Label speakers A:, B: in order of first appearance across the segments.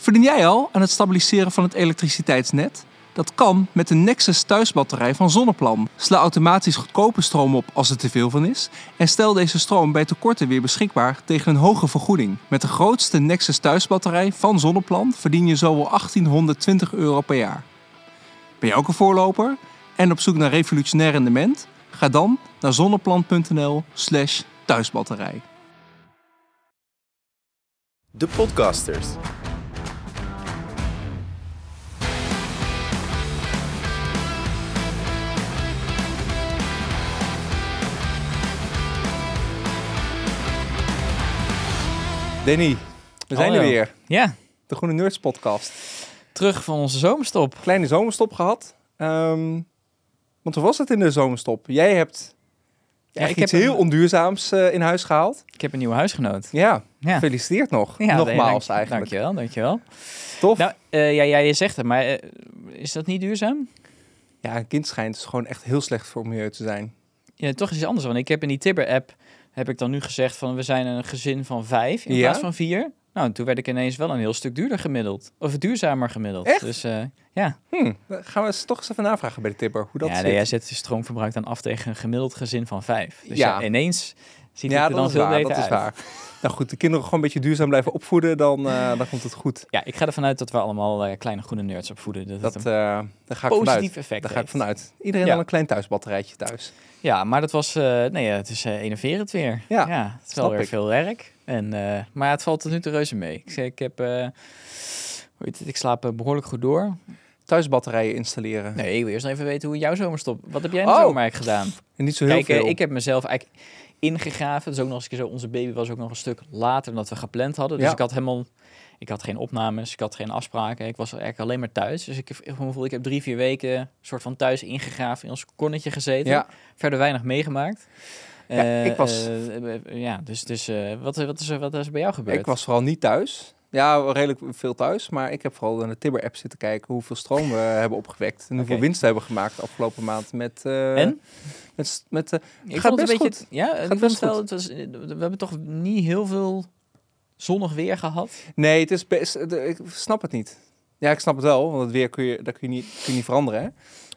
A: Verdien jij al aan het stabiliseren van het elektriciteitsnet? Dat kan met de Nexus thuisbatterij van Zonneplan. Sla automatisch goedkope stroom op als er te veel van is. En stel deze stroom bij tekorten weer beschikbaar tegen een hoge vergoeding. Met de grootste Nexus thuisbatterij van Zonneplan verdien je zo wel 1820 euro per jaar. Ben je ook een voorloper en op zoek naar revolutionair rendement? Ga dan naar zonneplan.nl/slash thuisbatterij.
B: De Podcasters.
A: Danny, we zijn er weer.
C: Ja,
A: De Groene Nerds podcast.
C: terug van onze zomerstop.
A: Kleine zomerstop gehad. Ehm, want hoe was het in de zomerstop? Jij hebt
C: Ja, ik
A: iets
C: heb
A: heel
C: een-
A: onduurzaams eh, in huis gehaald.
C: Ik heb een nieuwe huisgenoot.
A: Ja,
C: Ja.
A: gefeliciteerd nog.
C: Ja,
A: Nogmaals
C: dank-
A: eigenlijk.
C: Dankjewel, dankjewel.
A: Tof.
C: Nou, eh, ja, ja, je zegt het, maar eh, is dat niet duurzaam?
A: Ja, een kind schijnt dus gewoon echt heel slecht voor milieu te zijn.
C: Ja, toch is iets anders. Want ik heb in die Tibber-app, heb ik dan nu gezegd van we zijn een gezin van vijf in
A: Ja?
C: plaats van vier. Nou, en toen werd ik ineens wel een heel stuk duurder gemiddeld. Of duurzamer gemiddeld.
A: Echt?
C: Dus eh, ja.
A: Hm, dan gaan we eens toch eens even navragen bij de tipper hoe dat
C: ja,
A: zit.
C: nee, jij zet je stroomverbruik dan af tegen een gemiddeld gezin van vijf. Dus
A: Ja.
C: ja, ineens ziet
A: ja,
C: het er dan
A: dat is
C: veel
A: waar.
C: beter
A: Dat is waar. Nou goed, de kinderen gewoon een beetje duurzaam blijven opvoeden, dan, eh, dan komt het goed.
C: Ja, ik ga ervan uit dat we allemaal eh, kleine groene nerds opvoeden. Dat,
A: Dat, eh daar ga ik
C: positief effect
A: Daar ga ik vanuit. Iedereen
C: Ja.
A: al een klein thuisbatterijtje thuis.
C: Ja, maar dat was, nee, het is enerverend weer.
A: Ja,
C: het is wel weer
A: ik.
C: veel werk. En, maar het valt tot nu toe reuze mee. Ik, zeg, ik heb, hoe heet het, ik slaap eh, behoorlijk goed door.
A: Thuisbatterijen installeren.
C: Nee, ik wil eerst nog even weten hoe jouw zomerstop. Wat heb jij in de
A: Oh.
C: zomer eigenlijk gedaan?
A: En niet zo heel
C: Kijk,
A: veel.
C: ik heb mezelf eigenlijk ingegraven. Dus ook nog eens keer zo. Onze baby was ook nog een stuk later dan dat we gepland hadden. Dus
A: Ja.
C: ik had helemaal, ik had geen opnames, ik had geen afspraken. Ik was eigenlijk alleen maar thuis. Dus ik heb, ik, gevoel, ik heb drie, vier weken soort van thuis ingegraven in ons konnetje gezeten.
A: Ja,
C: verder weinig meegemaakt.
A: Ja, ik was-
C: eh, eh, ja, dus, dus eh, wat, wat, is er, wat is er bij jou gebeurd?
A: ik was vooral niet thuis. Ja, redelijk veel thuis. Maar ik heb vooral in de Tibber-app zitten kijken hoeveel stroom we hebben opgewekt. En hoeveel winst we hebben gemaakt de afgelopen maand met... eh,
C: En?
A: Met, met, eh,
C: Ik
A: gaat best
C: een beetje,
A: goed.
C: Ja,
A: Gaat
C: ik
A: best
C: wel,
A: goed.
C: het was, eh, we hebben toch niet heel veel zonnig weer gehad.
A: nee, het is best... Ik snap het niet. Ja, ik snap het wel. Want het weer kun je, dat kun je niet, kun je niet veranderen. Hè?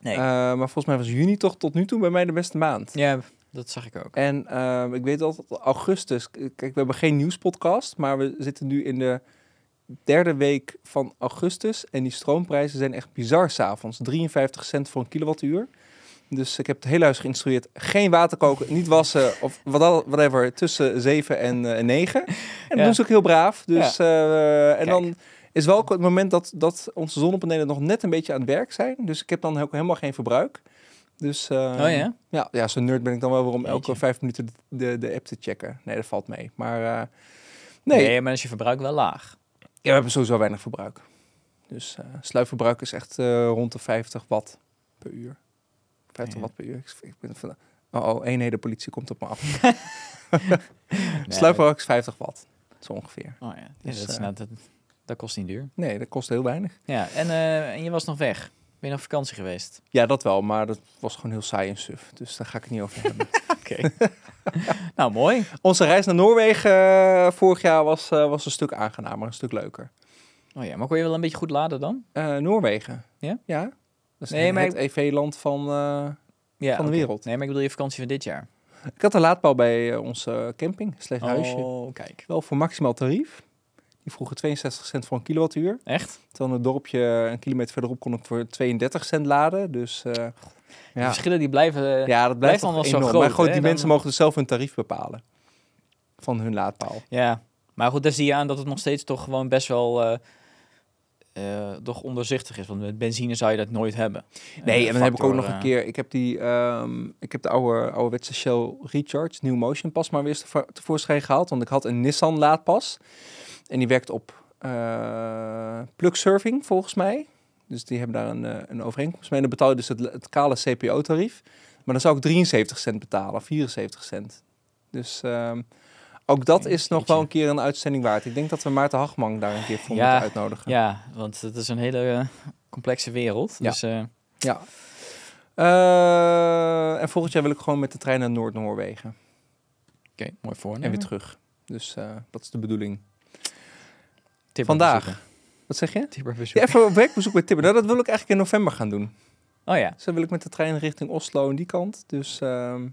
C: Nee.
A: Maar volgens mij was juni toch tot nu toe bij mij de beste maand.
C: ja, dat zag ik ook.
A: En eh, ik weet altijd augustus. Kijk, we hebben geen nieuwspodcast, maar we zitten nu in de derde week van augustus. En die stroomprijzen zijn echt bizar s'avonds. 53 cent voor een kilowattuur. Dus ik heb het hele huis geïnstrueerd. Geen water koken, niet wassen of wat al- whatever tussen 7 en eh, 9. En dat
C: Ja.
A: doen ze ook heel braaf. Dus, eh, en dan is wel het moment dat, dat onze zonnepanelen nog net een beetje aan het werk zijn. Dus ik heb dan ook helemaal geen verbruik. Dus, eh,
C: oh ja?
A: ja, ja zo'n nerd ben ik dan wel weer om elke vijf minuten de, de, de app te checken. Nee, dat valt mee. Maar eh,
C: Nee.
A: nee,
C: maar is je verbruik wel laag.
A: Ja, we hebben sowieso weinig verbruik. Dus eh sluitverbruik is echt eh, rond de 50 watt per uur. 50
C: Ja.
A: watt per uur. Ik, ik ben van, oh, oh, eenheden politie komt op me af.
C: Nee,
A: Sluitverbruik is 50 watt. Zo ongeveer.
C: Oh ja,
A: Dus,
C: dat, is, nou, dat, dat kost niet duur.
A: Nee, dat kost heel weinig.
C: Ja, en, en je was nog weg. Ben je nog op vakantie geweest?
A: Ja, dat wel. Maar dat was gewoon heel saai en suf. Dus daar ga ik het niet over hebben.
C: Oké. nou, mooi.
A: Onze reis naar Noorwegen eh, vorig jaar was, eh, was een stuk aangenamer. Een stuk leuker.
C: Oh ja, maar kon je wel een beetje goed laden dan?
A: Eh, Noorwegen.
C: Ja?
A: Ja. Dat is
C: Nee, maar
A: het
C: ik-
A: EV-land van,
C: Ja,
A: van de wereld.
C: Nee, maar ik bedoel je vakantie van dit jaar.
A: Ik had een laadpaal bij onze camping, slecht huisje.
C: Oh, kijk.
A: Wel voor maximaal tarief. Die vroegen 62 cent voor een kilowattuur.
C: Echt?
A: Terwijl in het dorpje een kilometer verderop kon ik voor 32 cent laden. Dus
C: De
A: ja.
C: verschillen die blijven...
A: ja, dat blijft
C: blijft
A: dan
C: dan wel zo groot,
A: maar goed,
C: hè?
A: die
C: Dan-
A: mensen mogen dus zelf hun tarief bepalen. Van hun laadpaal.
C: Ja, maar goed, daar zie je aan dat het nog steeds toch gewoon best wel eh, eh, toch onderzichtig is. Want met benzine zou je dat nooit hebben.
A: Nee, en dan heb ik ook nog een keer... Ik heb, die, ehm, ik heb de oude, ouderwetse Shell Recharge, New Motion pas maar weer tevo- tevoorschijn gehaald. Want ik had een Nissan laadpas. En die werkt op eh plug surfing, volgens mij. Dus die hebben daar een, eh, een overeenkomst mee. En dan betaal je dus het, het kale CPO-tarief. Maar dan zou ik 73 cent betalen, 74 cent. Dus ehm, ook dat is nog wel een keer een uitzending waard. Ik denk dat we Maarten Hagman daar een keer voor
C: Ja,
A: moeten uitnodigen.
C: Ja, want het is een hele eh, complexe wereld.
A: Ja.
C: Dus eh,
A: Ja. Eh, en volgend jaar wil ik gewoon met de trein naar Noord-Noorwegen.
C: oké, mooi voor.
A: En weer terug. Dus eh, dat is de bedoeling. Vandaag.
C: bezoeken.
A: Wat zeg je?
C: Tibber
A: Ja, even op werkbezoek bij Tibber. Nou, dat wil ik eigenlijk in november gaan doen.
C: Oh ja.
A: Dus dan wil ik met de trein richting Oslo en die kant. Dus ehm,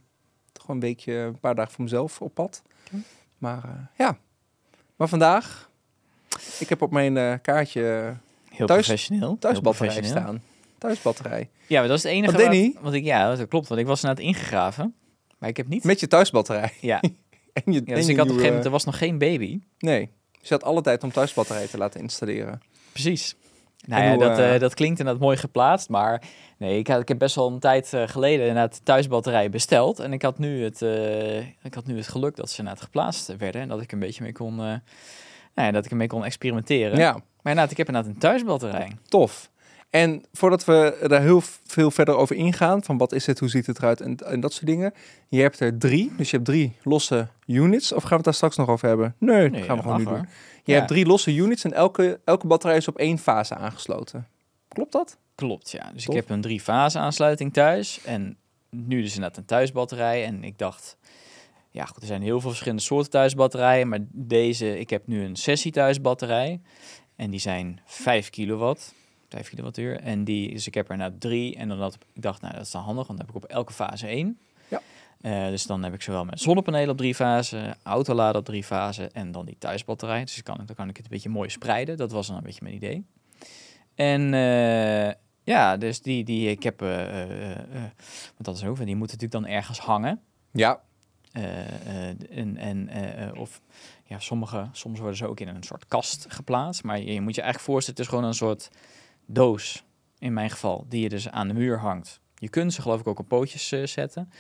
A: toch een weekje, een paar dagen voor mezelf op pad. Maar eh, ja. Maar vandaag, ik heb op mijn eh, kaartje
C: Heel
A: Thuis-
C: professioneel. Heel
A: thuisbatterij
C: professioneel.
A: staan. Thuisbatterij.
C: Ja, maar dat is het enige
A: Wat?
C: Want ik, ja, dat klopt. Want ik was inderdaad ingegraven. Maar ik heb niet...
A: Met je thuisbatterij.
C: Ja.
A: En je,
C: ja dus ik had op een gegeven moment... Er was nog geen baby.
A: Nee. Dus je had alle tijd om thuisbatterij te laten installeren.
C: Precies. Nou ja,
A: hoe,
C: dat,
A: eh,
C: eh, dat klinkt inderdaad mooi geplaatst, maar nee, ik, had, ik heb best wel een tijd eh, geleden inderdaad thuisbatterij besteld. En ik had, nu het, ik had nu het geluk dat ze inderdaad geplaatst werden en dat ik een beetje mee kon, nou ja, dat ik ermee kon experimenteren.
A: Ja,
C: Maar inderdaad, ik heb inderdaad een thuisbatterij.
A: tof. En voordat we daar heel veel verder over ingaan, van wat is het, hoe ziet het eruit en, en dat soort dingen. Je hebt er drie, dus je hebt drie losse units. Of gaan we het daar straks nog over hebben? Nee, dat gaan we gewoon nu doen. Je
C: Ja.
A: hebt drie losse units en elke, elke batterij is op één fase aangesloten. Klopt dat?
C: Klopt, ja. Dus
A: Tof.
C: ik heb een drie-fase aansluiting thuis. En nu dus inderdaad een thuisbatterij. En ik dacht, ja goed, er zijn heel veel verschillende soorten thuisbatterijen. Maar deze, ik heb nu een sessie thuisbatterij. En die zijn 5 kilowatt. 5 kilowattuur. En die, dus ik heb er nou drie. En dan had ik dacht, nou dat is dan handig, want dan heb ik op elke fase één.
A: Ja.
C: Eh, dus dan heb ik zowel met zonnepanelen op drie fasen, autoladen op drie fasen en dan die thuisbatterij. Dus dan kan, dan kan ik het een beetje mooi spreiden. Dat was dan een beetje mijn idee. En eh, ja, dus die, die ik heb, eh, want dat is ook, die moeten natuurlijk dan ergens hangen.
A: Ja.
C: En, en, of ja, sommige, soms worden ze ook in een soort kast geplaatst. Maar je, je moet je eigenlijk voorstellen, het is gewoon een soort doos, in mijn geval, die je dus aan de muur hangt. Je kunt ze geloof ik ook op pootjes eh, zetten.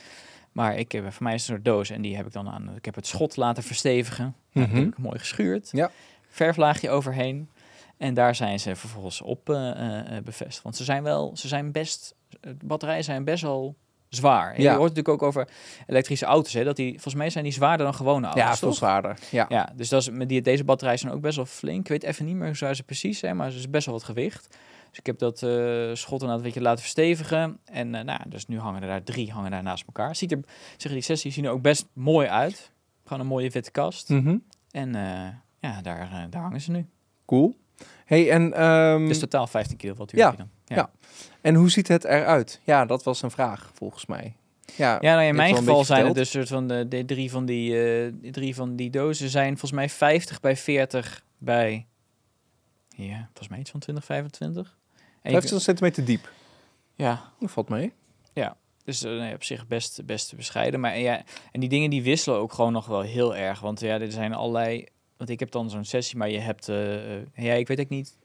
C: Maar ik heb, voor mij is het een soort doos en die heb ik dan aan. Ik heb het schot laten verstevigen. Nou, dat
A: Mhm.
C: heb ik mooi geschuurd.
A: Ja.
C: Verflaagje overheen. En daar zijn ze vervolgens op eh, bevestigd. Want ze zijn wel, ze zijn best, de batterijen zijn best wel zwaar. En
A: Ja.
C: Je hoort natuurlijk ook over elektrische auto's, hè, dat die, volgens mij zijn die zwaarder dan gewone auto's.
A: Ja, veel zwaarder. Ja.
C: Ja, dus dat is, met die, deze batterijen zijn ook best wel flink. Ik weet even niet meer hoe ze precies zijn, maar ze is best wel wat gewicht. Dus ik heb dat eh schot een beetje laten verstevigen. En eh, nou, dus nu hangen er daar drie hangen daar naast elkaar. Ziet er, zeggen die sessies zien er ook best mooi uit. Gewoon een mooie witte kast.
A: Mhm.
C: En eh, ja, daar, daar hangen ze nu.
A: Cool. Hey, en, ehm,
C: Dus totaal 15 kilowattuur.
A: ja,
C: dan. Ja.
A: ja. en hoe ziet het eruit? Ja, dat was een vraag volgens mij. Ja,
C: Ja, nou, in mijn geval zijn het dus soort van de, de drie van die, die drie van die dozen zijn volgens mij 50 bij 40 bij ja, volgens mij iets van 20, 25. En je-
A: 25 centimeter diep.
C: ja,
A: Dat valt mee.
C: dus eh, nee, op zich best, best bescheiden. Maar ja, en die dingen die wisselen ook gewoon nog wel heel erg. Want ja, er zijn allerlei. Want ik heb dan zo'n sessie, maar je hebt. eh, ja, ik weet ook niet.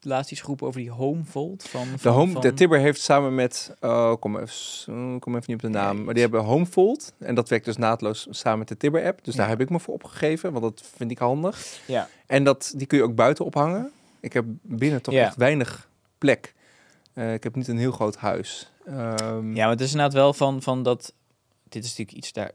C: Laatst iets geroepen over die home volt van.
A: De,
C: van,
A: home,
C: van-
A: de Tibber heeft samen met, oh, kom, even, oh, kom even niet op de naam,
C: Nee.
A: maar die hebben Homefold. En dat werkt dus naadloos samen met de Tibber app. Dus daar
C: Ja.
A: heb ik me voor opgegeven, want dat vind ik handig.
C: Ja.
A: En dat, die kun je ook buiten ophangen. Ik heb binnen toch echt weinig plek. Eh, ik heb niet een heel groot huis. Ehm,
C: Ja, maar het is inderdaad wel van, van dat. Dit is natuurlijk iets daar.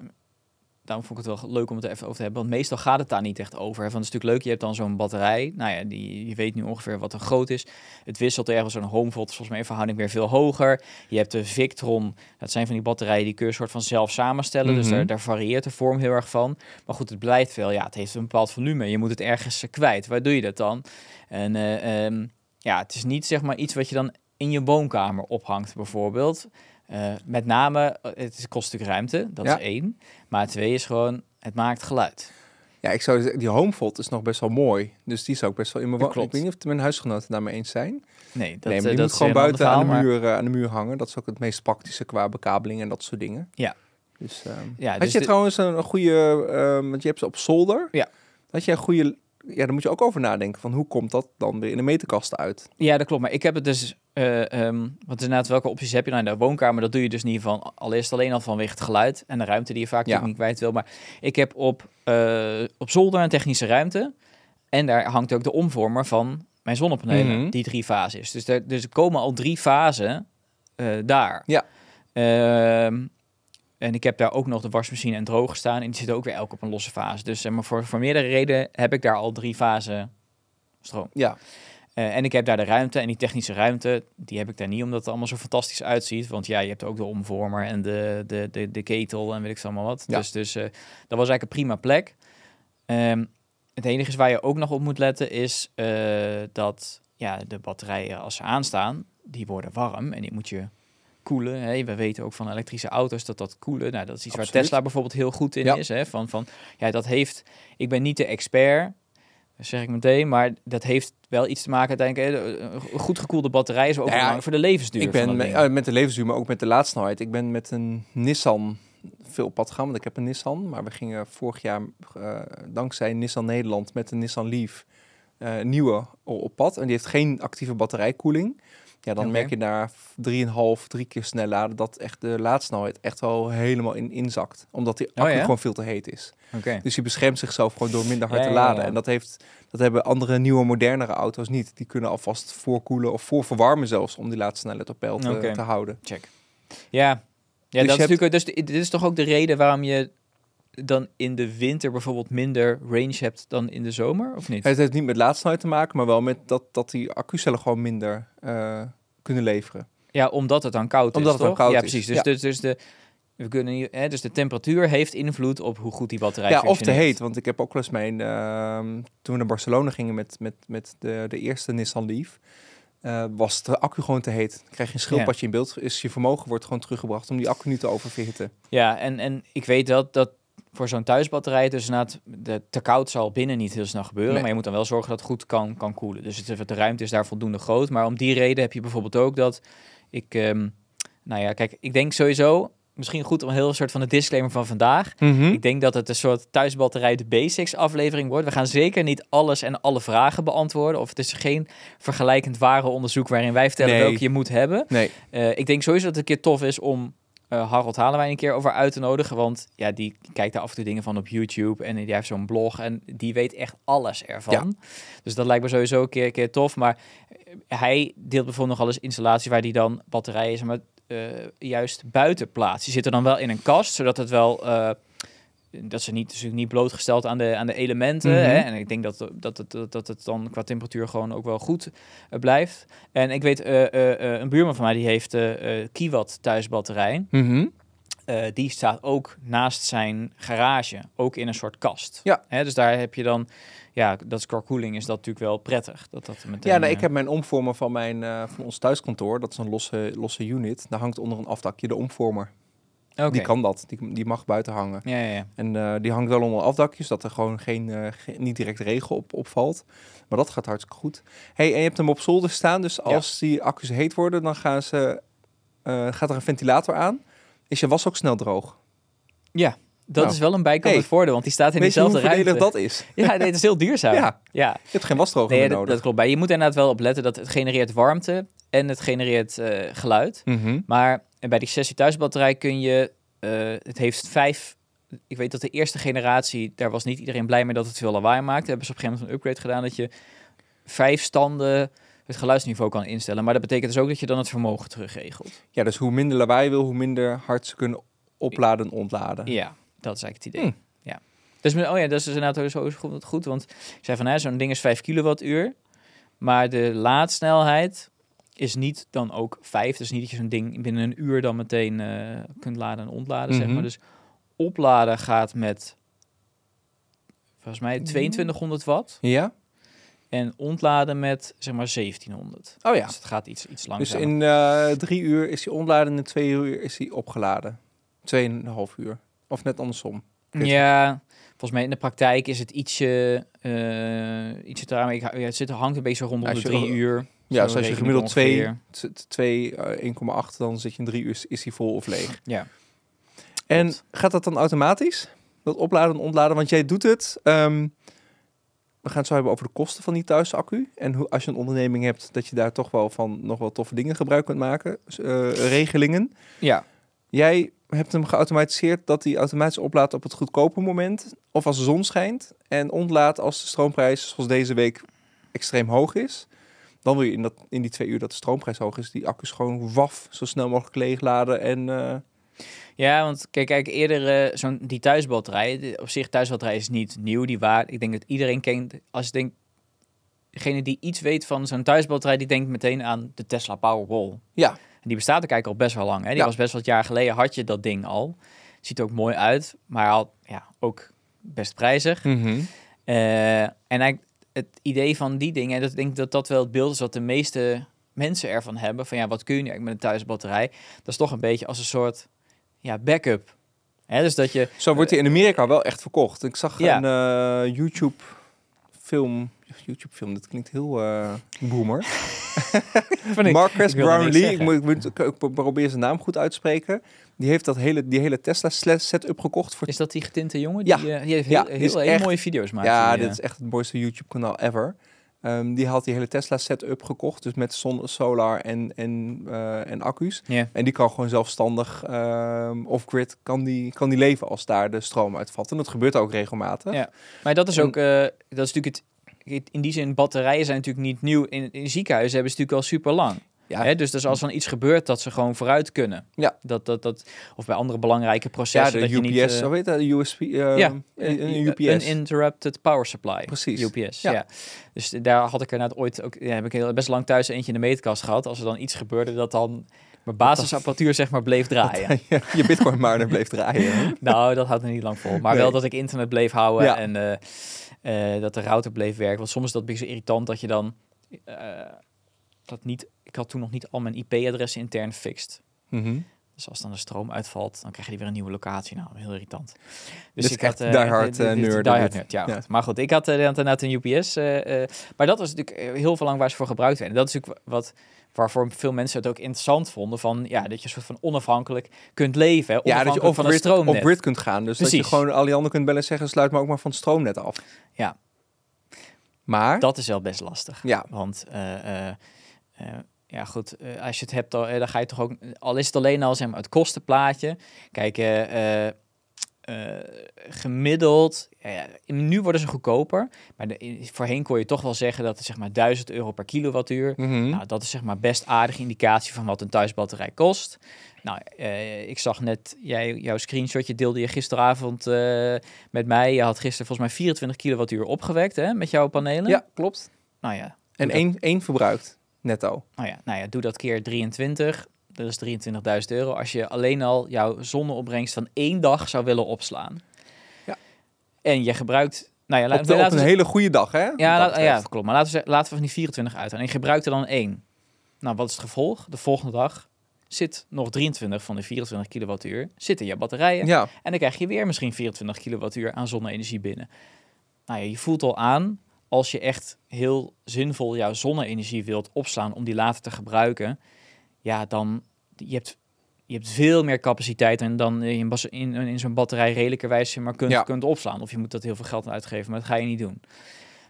C: Daarom vond ik het wel leuk om het er even over te hebben. Want meestal gaat het daar niet echt over. hè. Van, het is natuurlijk leuk, je hebt dan zo'n batterij. Nou ja, die, je weet nu ongeveer wat er groot is. Het wisselt ergens. Zo'n Homevolt volgens mij in verhouding weer veel hoger. Je hebt de Victron. Dat zijn van die batterijen die kun je soort van zelf samenstellen. Dus
A: Mhm.
C: daar, daar varieert de vorm heel erg van. Maar goed, het blijft wel. Ja, het heeft een bepaald volume. Je moet het ergens eh, kwijt. Waar doe je dat dan? En eh, ehm, ja, het is niet zeg maar iets wat je dan in je woonkamer ophangt bijvoorbeeld. Eh, met name, eh, het kost natuurlijk ruimte, dat
A: Ja.
C: is één. Maar twee is gewoon, het maakt geluid.
A: Ja, ik zou zeggen, die Homefold is nog best wel mooi. Dus die zou ik best wel in mijn woon- Ik weet niet of mijn huisgenoten daarmee eens zijn.
C: Nee, dat,
A: nee, maar
C: eh,
A: die
C: dat
A: moet gewoon buiten aan, de
C: maar-
A: muur, aan de muur hangen. Dat is ook het meest praktische qua bekabeling en dat soort dingen.
C: Ja.
A: Dus, ehm,
C: Ja,
A: had
C: dus
A: je
C: de-
A: trouwens een, goede, ehm, want je hebt ze op zolder.
C: Ja.
A: Had een goede, ja, daar moet je ook over nadenken van hoe komt dat dan weer in de meterkast uit?
C: Ja, dat klopt. Maar ik heb het dus, eh ehm wat inderdaad, welke opties heb je nou in de woonkamer? Dat doe je dus niet van, allereerst alleen al vanwege het geluid en de ruimte die je vaak
A: Ja.
C: niet kwijt wil. Maar ik heb op, eh, op zolder een technische ruimte en daar hangt ook de omvormer van mijn zonnepanelen,
A: Mhm.
C: die drie fasen is. Dus er, dus er komen al drie fasen eh, daar.
A: Ja.
C: Ehm, en ik heb daar ook nog de wasmachine en droger staan. En die zitten ook weer elk op een losse fase. Dus maar, voor, voor meerdere redenen heb ik daar al drie fasen stroom.
A: Ja,
C: Eh, en ik heb daar de ruimte en die technische ruimte, die heb ik daar niet omdat het allemaal zo fantastisch uitziet. Want ja, je hebt ook de omvormer en de, de, de, de ketel en weet ik zo allemaal wat.
A: Ja.
C: Dus, dus eh, dat was eigenlijk een prima plek. Ehm, het enige is waar je ook nog op moet letten is eh, dat ja, de batterijen als ze aanstaan, die worden warm en die moet je koelen. Hè. We weten ook van elektrische auto's dat dat koelen, nou, dat is iets waar. Tesla bijvoorbeeld heel goed in
A: Ja.
C: is. Hè. Van, van, ja, dat heeft, ik ben niet de expert, dat zeg ik meteen, maar dat heeft wel iets te maken uiteindelijk. hè, Een goed gekoelde batterij is ook
A: Nou ja,
C: belangrijk voor de levensduur.
A: Ik ben met, eh, met de levensduur, maar ook met de laadsnelheid. Ik ben met een Nissan veel op pad gegaan, want ik heb een Nissan. Maar we gingen vorig jaar, eh, dankzij Nissan Nederland, met de Nissan Leaf eh, nieuwe op pad. En die heeft geen actieve batterijkoeling. Ja, dan merk je na 3,5, drie keer snel laden dat echt de laadsnelheid echt wel helemaal in inzakt. Omdat die accu
C: Oh ja?
A: gewoon veel te heet is. Dus die beschermt zichzelf gewoon door minder hard
C: Ja,
A: te laden. En dat, heeft, dat hebben andere nieuwe, modernere auto's niet. Die kunnen alvast voorkoelen of voorverwarmen zelfs om die laadsnelheid op peil te, houden.
C: Check. Ja, ja
A: je
C: dat is
A: hebt-
C: natuurlijk. Dus dit is toch ook de reden waarom je dan in de winter bijvoorbeeld minder range hebt dan in de zomer, of niet?
A: Het heeft niet met laadsnelheid te maken, maar wel met dat, dat die accucellen gewoon minder eh, kunnen leveren.
C: Ja, omdat het dan koud
A: Omdat
C: is.
A: het dan
C: toch?
A: koud
C: ja,
A: is,
C: precies. Dus,
A: ja.
C: dus, dus de. We kunnen hè, dus de temperatuur heeft invloed op hoe goed die batterij
A: Ja, of te heet. Want ik heb ook wel eens mijn... ehm, toen we naar Barcelona gingen met, met, met de, de eerste Nissan Leaf... eh, was de accu gewoon te heet. Dan krijg je een schildpadje in beeld. Is je vermogen wordt gewoon teruggebracht om die accu niet te oververhitten.
C: Ja, en, en ik weet dat dat voor zo'n thuisbatterij dus inderdaad de te koud zal binnen niet heel snel gebeuren,
A: Nee.
C: maar je moet dan wel zorgen dat het goed kan, kan koelen. Dus het, de ruimte is daar voldoende groot. Maar om die reden heb je bijvoorbeeld ook dat ik, ehm, nou ja, kijk, ik denk sowieso misschien goed om een heel soort van de disclaimer van vandaag. Ik denk dat het een soort thuisbatterij de basics aflevering wordt. We gaan zeker niet alles en alle vragen beantwoorden. Of het is geen vergelijkend ware onderzoek waarin wij vertellen
A: Nee.
C: welke je moet hebben.
A: Nee,
C: Eh, ik denk sowieso dat het een keer tof is om eh Harold Halenwijn een keer over uit te nodigen. Want ja, die kijkt daar af en toe dingen van op YouTube. En die heeft zo'n blog en die weet echt alles ervan. Dus dat lijkt me sowieso een keer, een keer tof. Maar eh, hij deelt bijvoorbeeld nog alles installatie waar die dan batterijen zeg maar, eh, juist buiten plaatst. Die zitten dan wel in een kast, zodat het wel... dat ze niet, natuurlijk niet blootgesteld aan de, aan de elementen.
A: Mhm.
C: hè? En ik denk dat, dat, het, dat, dat het dan qua temperatuur gewoon ook wel goed eh, blijft. En ik weet, eh, eh, een buurman van mij die heeft Kiwat thuisbatterij.
A: Mhm.
C: Eh, die staat ook naast zijn garage, ook in een soort kast.
A: Ja.
C: Hè, dus daar heb je dan, ja, dat is qua koeling is dat natuurlijk wel prettig. Dat dat meteen,
A: Ja, nou, ik heb mijn omvormer van, mijn, van ons thuiskantoor. Dat is een losse, losse unit. Daar hangt onder een afdakje de omvormer. Die kan dat. Die, die mag buiten hangen.
C: Ja, ja, ja.
A: En eh, die hangt wel onder afdakjes, dat er gewoon geen, geen- niet direct regen op, opvalt. Maar dat gaat hartstikke goed. Hey, en je hebt hem op zolder staan, dus als die accu's heet worden, dan gaan ze, eh, gaat er een ventilator aan. Is je was ook snel droog?
C: Ja, dat
A: Nou.
C: is wel een bijkomend
A: Hey,
C: voordeel, want die staat in dezelfde ruimte.
A: dat is?
C: Ja, nee, het is heel duurzaam.
A: Ja.
C: ja.
A: Je hebt geen wasdroger
C: Nee,
A: meer
C: dat,
A: nodig.
C: dat klopt. Maar je moet er inderdaad wel op letten dat het genereert warmte en het genereert eh, geluid.
A: Mhm.
C: Maar bij die sessie thuisbatterij kun je, eh, het heeft vijf, ik weet dat de eerste generatie, daar was niet iedereen blij mee dat het veel lawaai maakte. Hebben ze op een gegeven moment een upgrade gedaan dat je vijf standen het geluidsniveau kan instellen. Maar dat betekent dus ook dat je dan het vermogen terugregelt.
A: Ja, dus hoe minder lawaai je wil, hoe minder hard ze kunnen opladen en ontladen.
C: Ja, dat is eigenlijk het idee.
A: Hmm.
C: Ja. Dus, oh ja, dat is dus inderdaad zo goed, goed want ik zei van, zo'n ding is 5 kilowattuur, maar de laadsnelheid is niet dan ook 5. Dus niet dat je zo'n ding binnen een uur dan meteen eh, kunt laden en ontladen, zeg
A: Mhm.
C: maar. Dus opladen gaat met, volgens mij, 2200 watt.
A: Ja?
C: En ontladen met, zeg maar, 1700.
A: Oh ja.
C: Dus het gaat iets, iets
A: Dus
C: langzamer.
A: in eh, drie uur is hij ontladen en in twee uur is hij opgeladen. Tweeënhalf uur. Of net andersom.
C: Ja, volgens mij in de praktijk is het ietsje, uh, ietsje. Ik, ja, het zit, hangt een beetje rond de drie uur.
A: Ja,
C: Zo
A: dus als je gemiddeld twee,
C: ongeveer.
A: t- t- twee eh, 1,8, dan zit je in drie uur, is- hij vol of leeg.
C: Ja.
A: En gaat dat dan automatisch? Dat opladen en ontladen? Want jij doet het. ehm, we gaan het zo hebben over de kosten van die thuisaccu. En hoe, als je een onderneming hebt, dat je daar toch wel van nog wel toffe dingen gebruik kunt maken. Eh, regelingen.
C: Ja.
A: Jij hebt hem geautomatiseerd dat hij automatisch oplaadt op het goedkope moment. Of als de zon schijnt. En ontlaat als de stroomprijs, zoals deze week, extreem hoog is. Dan wil je in, dat, in die twee uur dat de stroomprijs hoog is, die accu's gewoon waf, zo snel mogelijk leegladen. En eh,
C: Ja, want kijk, kijk eerder eh, zo'n die thuisbatterij. Op zich thuisbatterij is niet nieuw. Die waar, ik denk dat iedereen kent. Als je denkt, degene die iets weet van zo'n thuisbatterij, die denkt meteen aan de Tesla Powerwall.
A: ja,
C: En die bestaat ook eigenlijk al best wel lang. Hè? Die
A: Ja.
C: was best wat jaar geleden had je dat ding al. Ziet er ook mooi uit, maar al ja, ook best prijzig.
A: Mhm.
C: Eh, en eigenlijk het idee van die dingen, en dat ik denk dat dat wel het beeld is wat de meeste mensen ervan hebben. Van ja, wat kun je nu met een thuisbatterij? Dat is toch een beetje als een soort ja, backup. Hè, dus dat je...
A: Zo wordt hij in Amerika wel echt verkocht. Ik zag
C: Ja.
A: een eh, YouTube film. YouTube film, dat klinkt heel eh boomer. Marcus Brownlee, ik, moet, ik, moet, ik, ik probeer zijn naam goed uit te spreken. Die heeft dat hele, die hele Tesla setup gekocht voor
C: Is dat die getinte jongen? Die,
A: Ja.
C: eh, die heeft
A: Ja,
C: heel,
A: die
C: heel,
A: echt-
C: mooie video's maakt.
A: Ja,
C: die,
A: dit
C: eh.
A: is echt het mooiste YouTube-kanaal ever. Ehm, die had die hele Tesla setup gekocht, dus met zon, solar en, en, eh, en accu's.
C: Ja.
A: En die kan gewoon zelfstandig ehm off-grid kan die, kan die leven als daar de stroom uitvalt. En dat gebeurt ook regelmatig.
C: Ja. Maar dat is
A: En-
C: ook, eh, dat is natuurlijk het, in die zin, batterijen zijn natuurlijk niet nieuw. In, in ziekenhuizen hebben ze natuurlijk al super lang.
A: Ja.
C: Hè? Dus, dus als er dan iets gebeurt, dat ze gewoon vooruit kunnen.
A: Ja.
C: Dat, dat, dat, of bij andere belangrijke
A: Ja,
C: processen.
A: de
C: dat je
A: UPS,
C: niet, eh,
A: hoe heet dat? De USB? eh,
C: ja,
A: een,
C: eh,
A: een UPS.
C: Uninterrupted Power Supply.
A: Precies.
C: UPS,
A: Ja.
C: ja. Dus daar had ik er net ooit ook, ja, heb ik heel, best lang thuis eentje in de meetkast gehad. Als er dan iets gebeurde, dat dan mijn basisapparatuur zeg maar bleef draaien.
A: Ja, je bitcoin maar bleef draaien. hè?
C: Nou, dat houdt er niet lang vol. Maar
A: Nee.
C: wel dat ik internet bleef houden
A: Ja.
C: en dat de router bleef werken. Want soms is dat een beetje zo irritant dat je dan eh, dat niet. Ik had toen nog niet al mijn IP-adressen intern fixed.
A: Mhm.
C: Dus als dan de stroom uitvalt, dan krijg je weer een nieuwe locatie. Nou, heel irritant. Eh,
A: diehard,
C: dit- dit-
A: eh,
C: dit-
A: nerd,
C: nerd, ja.
A: Ja.
C: goed. Maar goed, ik had eh, inderdaad een UPS. eh, eh, maar dat was natuurlijk heel veel lang waar ze voor gebruikt werden. Dat is natuurlijk wat waarvoor veel mensen het ook interessant vonden. Van ja, dat je een soort van onafhankelijk kunt leven. Hè,
A: Ja, dat je op
C: van het
A: grid,
C: stroomnet.
A: op grid kunt gaan. Dus dat je gewoon al die anderen kunt bellen en zeggen... sluit me ook maar van het stroomnet af.
C: Ja.
A: Maar,
C: Dat is wel best lastig.
A: ja,
C: Want eh, ja, goed, eh, als je het hebt, eh, dan ga je toch ook, al is het alleen al zeg maar, het kostenplaatje. Kijk, eh, gemiddeld, ja, nu worden ze goedkoper, maar de, voorheen kon je toch wel zeggen dat het zeg maar 1000 euro per kilowattuur.
A: Mhm.
C: Nou, dat is zeg maar best aardige indicatie van wat een thuisbatterij kost. Nou, ik zag net jij, jouw screenshotje deelde je gisteravond met mij. Je had gisteren volgens mij 24 kilowattuur opgewekt hè, met jouw panelen.
A: ja, klopt.
C: Nou ja,
A: En één, één verbruikt, netto.
C: nou ja, nou ja, doe dat keer 23. Dat is 23.000 euro. Als je alleen al jouw zonneopbrengst van één dag zou willen opslaan.
A: Ja.
C: En je gebruikt... Nou ja,
A: Op, de, een
C: we-
A: hele goede dag, hè?
C: ja, la-
A: dat
C: ja, klopt. Maar laten we, laten we van die 24 uit. En je gebruikt er dan één. Nou, wat is het gevolg? De volgende dag zit nog 23 van de 24 kilowattuur zit in je batterijen.
A: Ja,
C: En dan krijg je weer misschien 24 kilowattuur aan zonne-energie binnen. Nou ja, je voelt al aan, als je echt heel zinvol jouw zonne-energie wilt opslaan om die later te gebruiken, ja, dan je hebt je hebt veel meer capaciteit en dan je in, in, in zo'n batterij redelijkerwijs maar kunt,
A: Ja.
C: kunt opslaan. Of je moet dat heel veel geld aan uitgeven, maar dat ga je niet doen.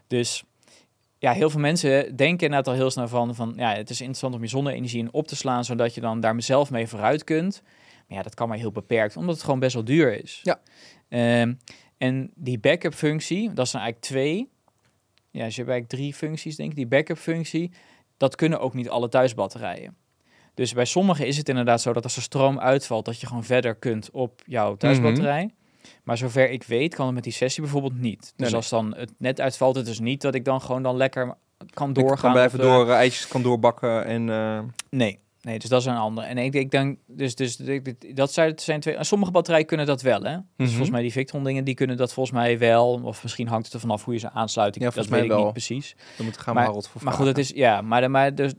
C: Dus ja, heel veel mensen denken inderdaad al heel snel van, van ja, het is interessant om je zonne-energie in op te slaan, zodat je dan daar zelf mee vooruit kunt. Maar ja, dat kan maar heel beperkt, omdat het gewoon best wel duur is.
A: Ja.
C: Ehm, en die backup functie, dat zijn eigenlijk twee. Ja, dus je hebt eigenlijk drie functies, denk ik. Die backup functie, dat kunnen ook niet alle thuisbatterijen. Dus bij sommigen is het inderdaad zo dat als er stroom uitvalt, dat je gewoon verder kunt op jouw thuisbatterij. Maar zover ik weet, kan het met die sessie bijvoorbeeld niet. Dus
A: Nee,
C: als dan het net uitvalt, het dus niet dat ik dan gewoon dan lekker kan
A: ik
C: doorgaan.
A: kan blijven door, eh, eitjes kan doorbakken en... eh,
C: Nee, nee, dus dat is een ander. En ik, ik denk, dus, dus dat zijn, twee. en Sommige batterijen kunnen dat wel, hè? Dus
A: Mhm.
C: volgens mij die Victron dingen, die kunnen dat volgens mij wel. Of misschien hangt het er vanaf hoe je ze aansluit. Ik,
A: Ja,
C: dat weet
A: mij
C: ik
A: wel.
C: niet precies.
A: dan moet gaan
C: Maar-
A: Harold voor
C: Maar goed, het is ja, maar, dus,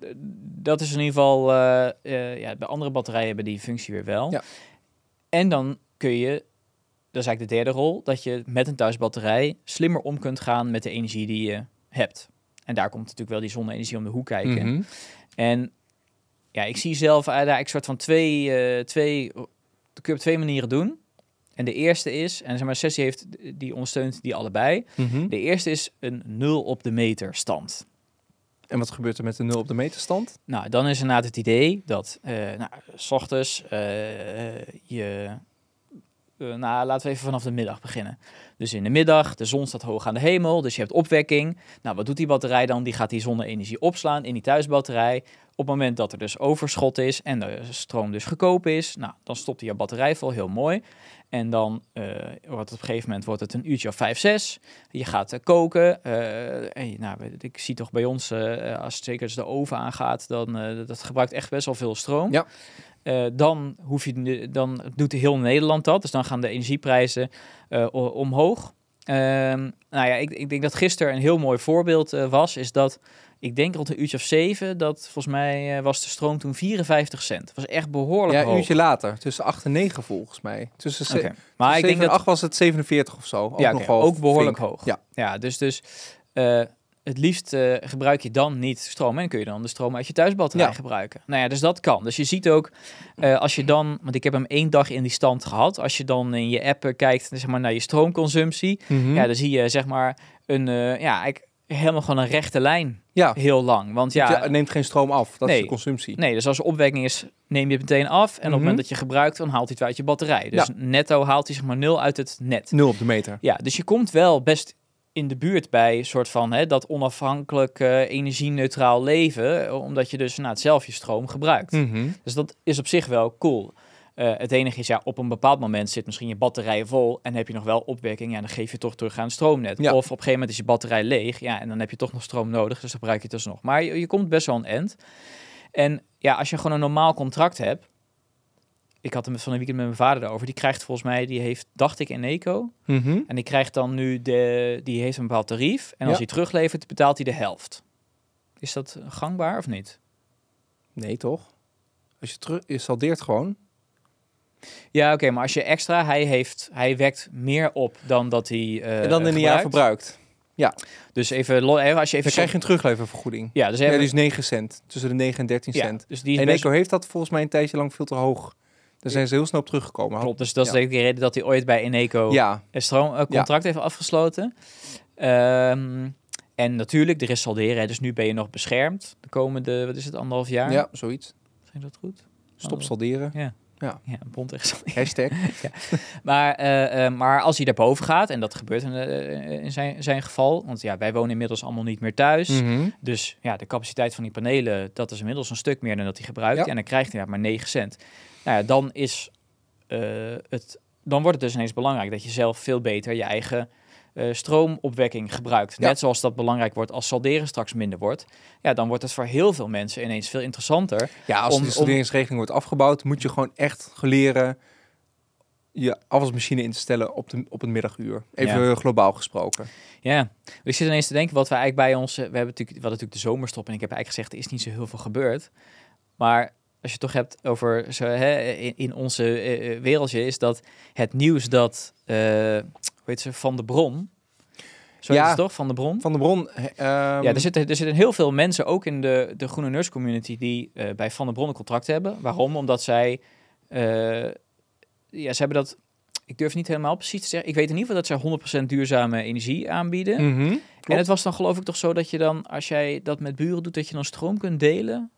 C: dat is in ieder geval. eh, ja, bij andere batterijen hebben die functie weer wel.
A: Ja.
C: En dan kun je, dat is eigenlijk de derde rol, dat je met een thuisbatterij slimmer om kunt gaan met de energie die je hebt. En daar komt natuurlijk wel die zonne-energie om de hoek kijken.
A: Mhm.
C: En ja, ik zie zelf eh, daar eigenlijk soort van twee, eh, twee, dat kun je op twee manieren doen. En de eerste is, en zeg maar, Sessie heeft die ondersteunt die allebei.
A: Mhm.
C: De eerste is een nul op de meter stand.
A: En wat gebeurt er met de nul op de meterstand?
C: Nou, dan is inderdaad het idee dat, eh nou, s ochtends je, eh, nou, laten we even vanaf de middag beginnen. Dus in de middag, de zon staat hoog aan de hemel, dus je hebt opwekking. Nou, wat doet die batterij dan? Die gaat die zonne-energie opslaan in die thuisbatterij. Op het moment dat er dus overschot is en de stroom dus goedkoop is, nou, dan stopt die je batterij vol, heel mooi. En dan eh, wordt op een gegeven moment wordt het een uurtje of vijf, zes. Je gaat eh, koken. en, je- nou, ik zie toch bij ons, als zeker als de oven aangaat, dan dat gebruikt echt best wel veel stroom.
A: Ja.
C: Eh, dan, hoef je, dan doet heel Nederland dat. Dus dan gaan de energieprijzen eh, omhoog. Ehm, nou ja, ik, ik denk dat gisteren een heel mooi voorbeeld eh, was, is dat ik denk rond een uurtje of zeven, dat volgens mij was de stroom toen 54 cent. Dat was echt behoorlijk
A: Ja, een
C: hoog.
A: uurtje later. Tussen 8 en 9 volgens mij. Tussen
C: Oké. Maar ik denk dat
A: 8 was het 47 of zo. Ook
C: ja,
A: nog
C: ook behoorlijk
A: flink.
C: hoog.
A: Ja.
C: ja dus, dus het liefst eh, gebruik je dan niet stroom en kun je dan de stroom uit je thuisbatterij
A: Ja.
C: gebruiken. Nou ja, dus dat kan. Dus je ziet ook, eh, als je dan, want ik heb hem één dag in die stand gehad, als je dan in je app eh, kijkt zeg maar, naar je stroomconsumptie,
A: Mhm.
C: ja, dan zie je zeg maar een, ja, eigenlijk helemaal gewoon een rechte lijn
A: ja.
C: heel lang. Want
A: Ja, het neemt geen stroom af. Dat
C: Nee.
A: is de consumptie.
C: Nee, dus als er opwekking is, neem je het meteen af. En op het
A: Mhm.
C: moment dat je gebruikt, dan haalt hij het uit je batterij. Dus netto haalt hij zeg maar nul uit het net.
A: Nul op de meter.
C: Ja, dus je komt wel best in de buurt bij een soort van hè, dat onafhankelijk eh, energie-neutraal leven. Omdat je dus nou, het zelf je stroom gebruikt.
A: Mhm.
C: Dus dat is op zich wel cool. Eh, het enige is, ja, op een bepaald moment zit misschien je batterij vol en heb je nog wel opwekking, ja, dan geef je toch terug aan het stroomnet.
A: Ja.
C: Of op een gegeven moment is je batterij leeg, ja, en dan heb je toch nog stroom nodig, dus dan gebruik je het alsnog. Maar je, je komt best wel een end. En ja, als je gewoon een normaal contract hebt, ik had het van een weekend met mijn vader erover, die krijgt volgens mij, die heeft, dacht ik, een eco,
A: Mhm.
C: en die krijgt dan nu de, die heeft een bepaald tarief, en als
A: Ja.
C: hij teruglevert, betaalt hij de helft. Is dat gangbaar of niet?
A: Nee, toch? Als je terug... Je saldeert gewoon.
C: Ja, oké, maar als je extra, hij heeft, hij wekt meer op dan dat hij. eh,
A: en dan in een jaar verbruikt.
C: Dus even, als je
A: Dan
C: even.
A: krijg je een terugleververgoeding.
C: ja, dus
A: Ja,
C: even.
A: is 9 cent. Tussen de 9 en 13
C: ja,
A: cent.
C: dus die
A: En
C: best,
A: Eco heeft dat volgens mij een tijdje lang veel te hoog. Daar zijn ze heel snel op teruggekomen.
C: klopt. Dus dat is
A: Ja.
C: denk ik de reden dat hij ooit bij Eneco
A: Ja,
C: een stroomcontract heeft afgesloten. Ehm, en natuurlijk, er is salderen. Dus nu ben je nog beschermd. De komende, wat is het, anderhalf jaar?
A: ja, zoiets.
C: Zeg dat goed?
A: Stop salderen.
C: Ja.
A: Ja.
C: Ja, bond salderen.
A: Hashtag.
C: Maar, eh, eh, maar als hij daarboven gaat, en dat gebeurt in, eh, in zijn, zijn geval, want ja, wij wonen inmiddels allemaal niet meer thuis.
A: Mhm.
C: Dus ja, de capaciteit van die panelen, dat is inmiddels een stuk meer dan dat hij gebruikt.
A: Ja.
C: En dan krijgt hij maar 9 cent. Nou ja, dan is eh, het, dan wordt het dus ineens belangrijk dat je zelf veel beter je eigen eh, stroomopwekking gebruikt.
A: Ja.
C: Net zoals dat belangrijk wordt als salderen straks minder wordt. Ja, dan wordt het voor heel veel mensen ineens veel interessanter.
A: Ja, als
C: Om-
A: de wordt afgebouwd, moet je gewoon echt leren je afwasmachine in te stellen op, de, op het middaguur. Even globaal gesproken.
C: Ja, ik zit ineens te denken wat we eigenlijk bij ons... We hebben natuurlijk, we hadden natuurlijk de zomerstop en ik heb eigenlijk gezegd, er is niet zo heel veel gebeurd. Maar als je het toch hebt over zo, hè, in, in onze eh, eh, wereldje, is dat het nieuws dat, eh hoe heet ze, Van de Bron... Zo
A: Ja.
C: is het toch, Van de Bron?
A: Van de Bron. eh, ehm,
C: ja, er zitten, er zitten heel veel mensen, ook in de, de Groene Nurse Community, die bij Van der Bron een contract hebben. Waarom? Omdat zij, ja, ze hebben dat, ik durf niet helemaal precies te zeggen. Ik weet in ieder geval dat zij 100% duurzame energie aanbieden.
A: mhm,
C: En het was dan geloof ik toch zo dat je dan, als jij dat met buren doet, dat je dan stroom kunt delen?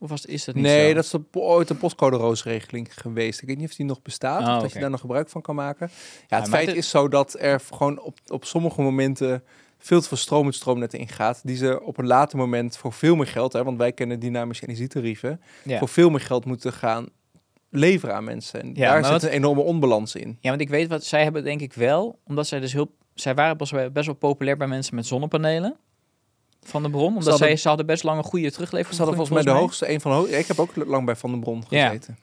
C: Of was, is dat niet
A: Nee,
C: zo?
A: dat is de, ooit een postcode-roosregeling geweest. Ik weet niet of die nog bestaat,
C: Oh,
A: of dat je daar nog gebruik van kan maken. Ja, het feit
C: het-
A: is zo dat er gewoon op, op sommige momenten veel te veel stroom het stroomnet ingaat, die ze op een later moment voor veel meer geld, hè, want wij kennen dynamische energietarieven,
C: Ja.
A: voor veel meer geld moeten gaan leveren aan mensen. En
C: Ja,
A: daar zit
C: wat-
A: een enorme onbalans in.
C: ja, want ik weet wat zij hebben, denk ik wel, omdat zij dus heel, zij waren best wel, best wel populair bij mensen met zonnepanelen. Van de bron, omdat
A: hadden-
C: zij, ze hadden best lang een goede teruglevering.
A: Ze hadden volgens mij de hoogste, een van de hoogste. Ik heb ook lang bij Van den Bron
C: Ja.
A: gezeten.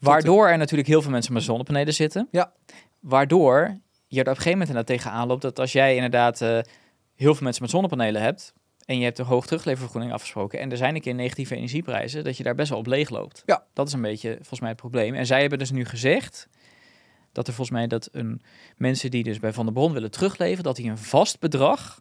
C: Waardoor er natuurlijk heel veel mensen met zonnepanelen zitten.
A: Ja.
C: Waardoor je er op een gegeven moment inderdaad tegenaan loopt dat als jij inderdaad eh, heel veel mensen met zonnepanelen hebt en je hebt een hoog terugleververgoeding afgesproken en er zijn een keer negatieve energieprijzen, dat je daar best wel op leeg loopt.
A: Ja.
C: Dat is een beetje volgens mij het probleem. En zij hebben dus nu gezegd dat er volgens mij dat een, mensen die dus bij Van der Bron willen terugleveren, dat die een vast bedrag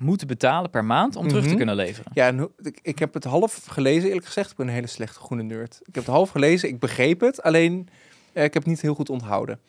C: moeten betalen per maand om terug te
A: Mhm.
C: kunnen leveren.
A: Ja, en ik, ik heb het half gelezen, eerlijk gezegd. Ik ben een hele slechte groene nerd. Ik heb het half gelezen, ik begreep het, alleen eh, ik heb het niet heel goed onthouden.